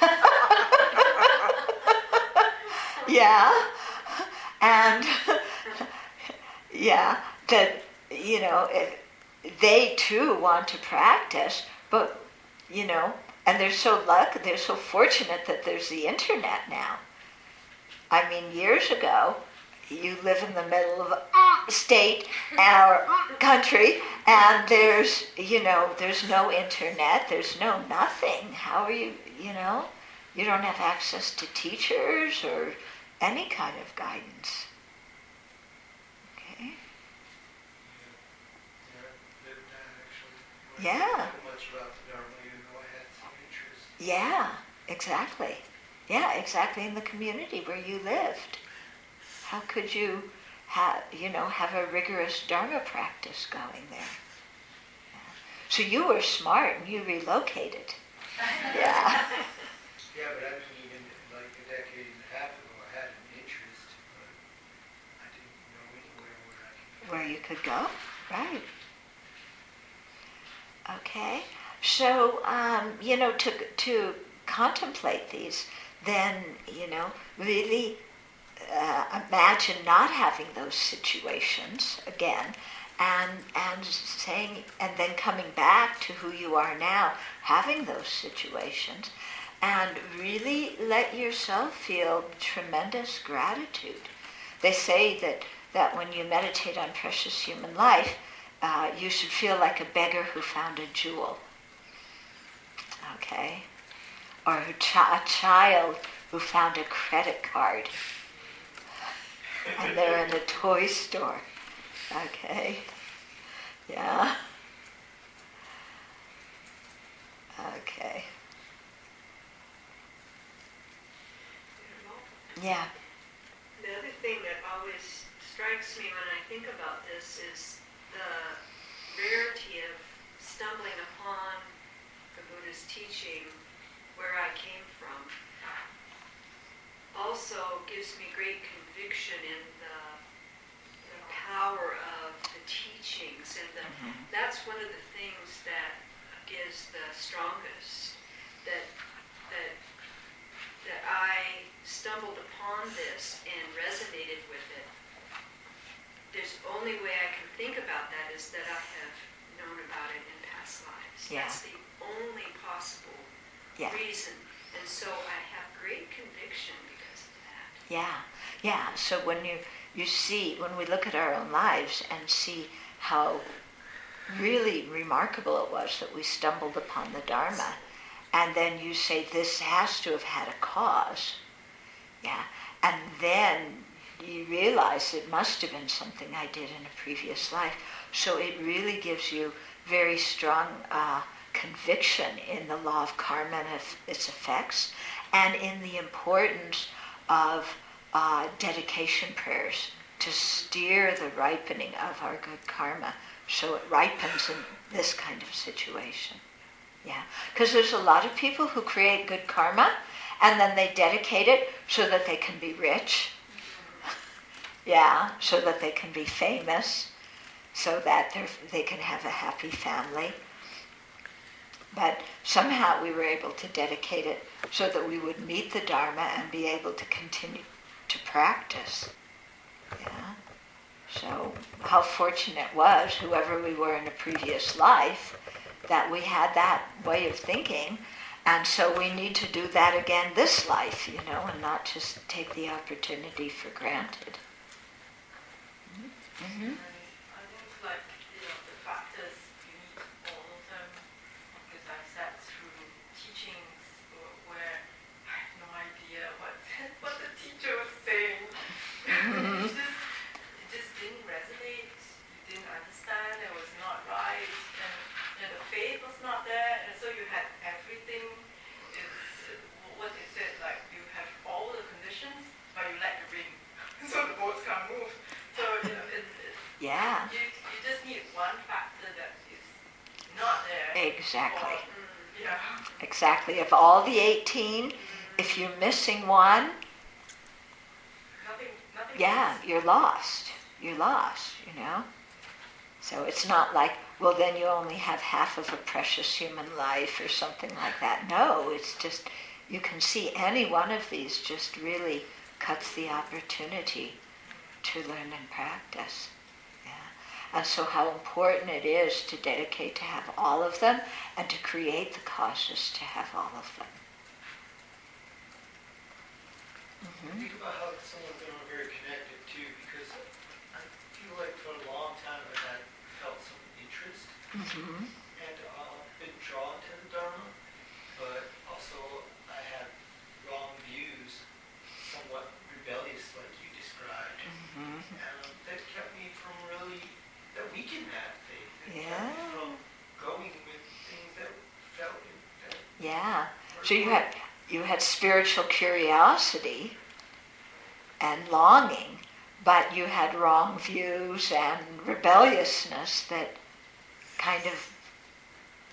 [laughs] yeah, and yeah, that you know it, they too want to practice, but you know, and they're so lucky, they're so fortunate that there's the internet now. I mean, years ago, you live in the middle of a state [laughs] or country, and there's, you know, there's no internet, there's no nothing. How are you, you know, you don't have access to teachers or any kind of guidance. Okay? Yeah, lived that actually. Yeah. I didn't know much about the Dharma, even though I had some interest. Yeah, exactly. Yeah, exactly in the community where you lived. How could you have, you know, have a rigorous Dharma practice going there? Yeah. So you were smart and you relocated. [laughs] Yeah. Yeah, but actually, even like a decade and a half ago, I had an interest, but I didn't know anywhere where I could. Where you could go, right. Okay, so, um, you know, to, to contemplate these, then, you know, really uh, imagine not having those situations again and, and saying, and then coming back to who you are now, having those situations, and really let yourself feel tremendous gratitude. They say that, that when you meditate on precious human life, uh, you should feel like a beggar who found a jewel. Okay? Or a, a child who found a credit card. And they're in a toy store. Okay? Yeah? Okay. Yeah. The other thing that always strikes me when I think about this is the rarity of stumbling upon the Buddha's teaching where I came from. Also gives me great conviction in the, the power of the teachings, and the, mm-hmm. that's one of the things that is the strongest. That that that I stumbled upon this and resonated with it, there's only way I can think about that is that I have known about it in past lives. Yeah. That's the only possible Yeah. reason. And so I have great conviction because of that. Yeah, yeah. So when you you see when we look at our own lives and see how really remarkable it was that we stumbled upon the Dharma, and then you say this has to have had a cause, yeah, and then you realize it must have been something I did in a previous life. So it really gives you very strong uh, conviction in the law of karma and its- effects, and in the importance of uh, dedication prayers to steer the ripening of our good karma so it ripens in this kind of situation. Yeah, because there's a lot of people who create good karma and then they dedicate it so that they can be rich. [laughs] yeah, so that they can be famous, so that they can have a happy family. But somehow we were able to dedicate it so that we would meet the Dharma and be able to continue to practice. Yeah. So how fortunate it was whoever we were in a previous life that we had that way of thinking. And so we need to do that again this life, you know, and not just take the opportunity for granted. hmm And I think like, you know, the factors you need all of them, because I sat through teachings wh- where I have no idea what, what the teacher was saying. It just, it just didn't resonate, you didn't understand, it was not right, and, and the faith was not there, and so you had everything, it's, what they said, like, you have all the conditions, but you lack the ring, so the boats can't move. So, you know, it's, it's Yeah, you, you just need one factor that is not there. Exactly. Exactly. Of all the 18, If you're missing one, yeah, you're lost. You're lost, you know? So it's not like, well, then you only have half of a precious human life or something like that. No, it's just, you can see any one of these just really cuts the opportunity to learn and practice. Yeah. And so, how important it is to dedicate to have all of them and to create the causes to have all of them. Mhm. Think about how some of them are very connected too, because I feel like for a long time I've had, felt some interest Mhm. and uh, been drawn to the Dharma, but also I had wrong views, somewhat rebellious like you described, Mhm. and that kept me from really, that weakened that faith. It kept me Yeah. from going with things that felt, that Yeah. So you had you had spiritual curiosity and longing, but you had wrong views and rebelliousness that kind of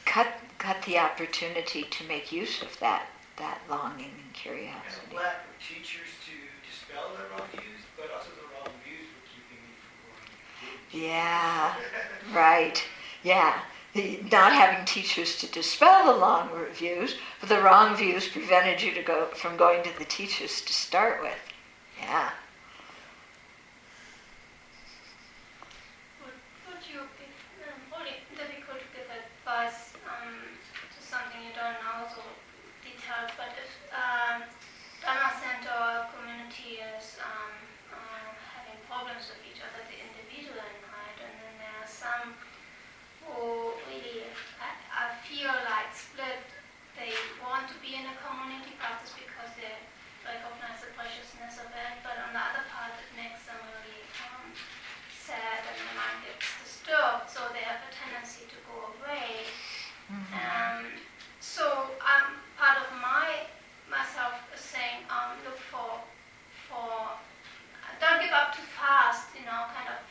cut cut the opportunity to make use of that that longing and And curiosity. a lack of teachers to dispel the wrong views, but also the wrong views were keeping me from going Yeah. [laughs] Right. Yeah. The, not having teachers to dispel the wrong views, but the wrong views prevented you to go from going to the teachers to start with. Yeah. Would, would you give, um, only difficult to give advice um, to something you don't know so detailed, but if um, Dharma Center or community is um, um, having problems with each other, the individual right, and then there are some who really, I, I feel like split, they want to be in a community practice because they recognize the preciousness of it, but on the other part it makes them really um, sad and the mind gets disturbed, so they have a tendency to go away. Um, so um, part of my myself is saying um, look for for don't give up too fast, you know, kind of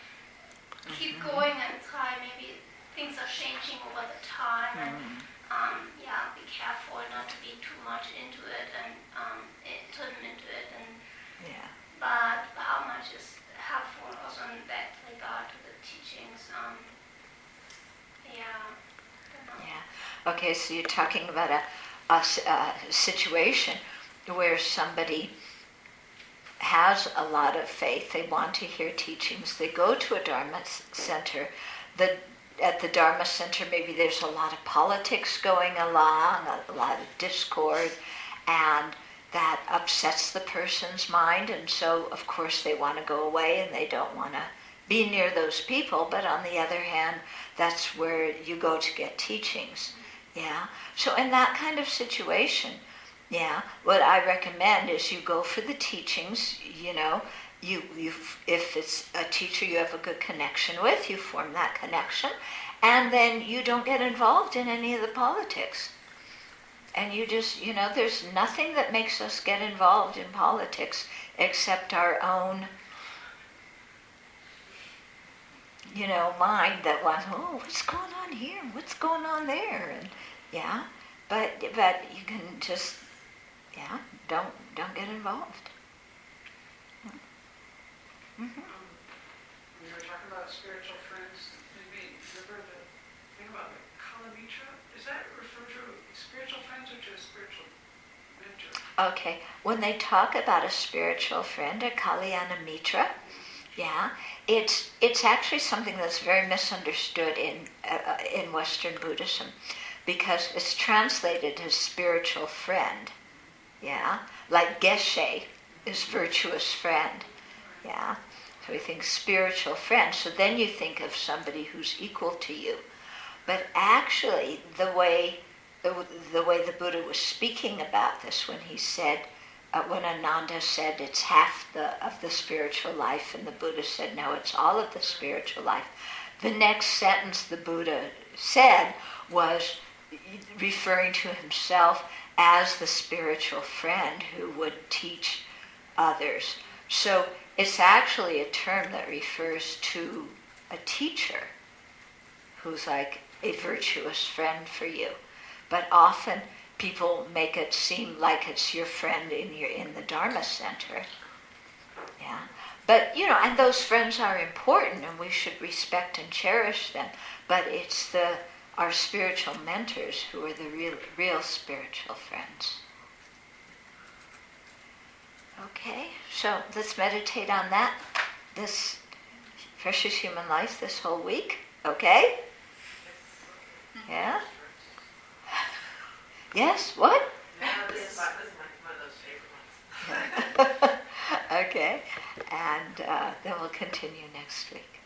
going and try. Maybe things are changing over the time, and Mm. um, yeah, be careful not to be too much into it and um, driven into it and Yeah. but how much is helpful also in that regard to the teachings. Um, yeah. Yeah. Okay, so you're talking about a a situation where somebody has a lot of faith, they want to hear teachings, they go to a Dharma center. The, at the Dharma center, maybe there's a lot of politics going along, a lot of discord, and that upsets the person's mind, and so of course they want to go away and they don't want to be near those people. But on the other hand, that's where you go to get teachings. Yeah. So in that kind of situation, yeah, what I recommend is you go for the teachings. You know, you you if it's a teacher you have a good connection with, you form that connection, and then you don't get involved in any of the politics. And you just, you know, there's nothing that makes us get involved in politics except our own you know, mind that wants, oh, what's going on here? What's going on there? And yeah, but but you can just, yeah, don't don't get involved. hmm Um, we were talking about spiritual friends, maybe remember the thing about the Kalyana Mitra? Is that refer to spiritual friends or to a spiritual mentor? Okay, when they talk about a spiritual friend, a Kalyana Mitra, yeah, it's it's actually something that's very misunderstood in uh, uh, in Western Buddhism, because it's translated as spiritual friend, yeah, like Geshe is virtuous friend, yeah. So we think spiritual friend. So then you think of somebody who's equal to you, but actually the way the, the way the Buddha was speaking about this when he said, uh, when Ananda said it's half the, of the spiritual life, and the Buddha said, no, it's all of the spiritual life. The next sentence the Buddha said was referring to himself as the spiritual friend who would teach others. So it's actually a term that refers to a teacher who's like a virtuous friend for you. But often people make it seem like it's your friend in your in the Dharma center. Yeah. But you know, and those friends are important and we should respect and cherish them. But it's the our spiritual mentors who are the real real spiritual friends. Okay, so let's meditate on that this precious human life this whole week. Okay? Yeah? Yes? What? This is my, this is my, one of those favorite ones. okay, and uh, then we'll continue next week.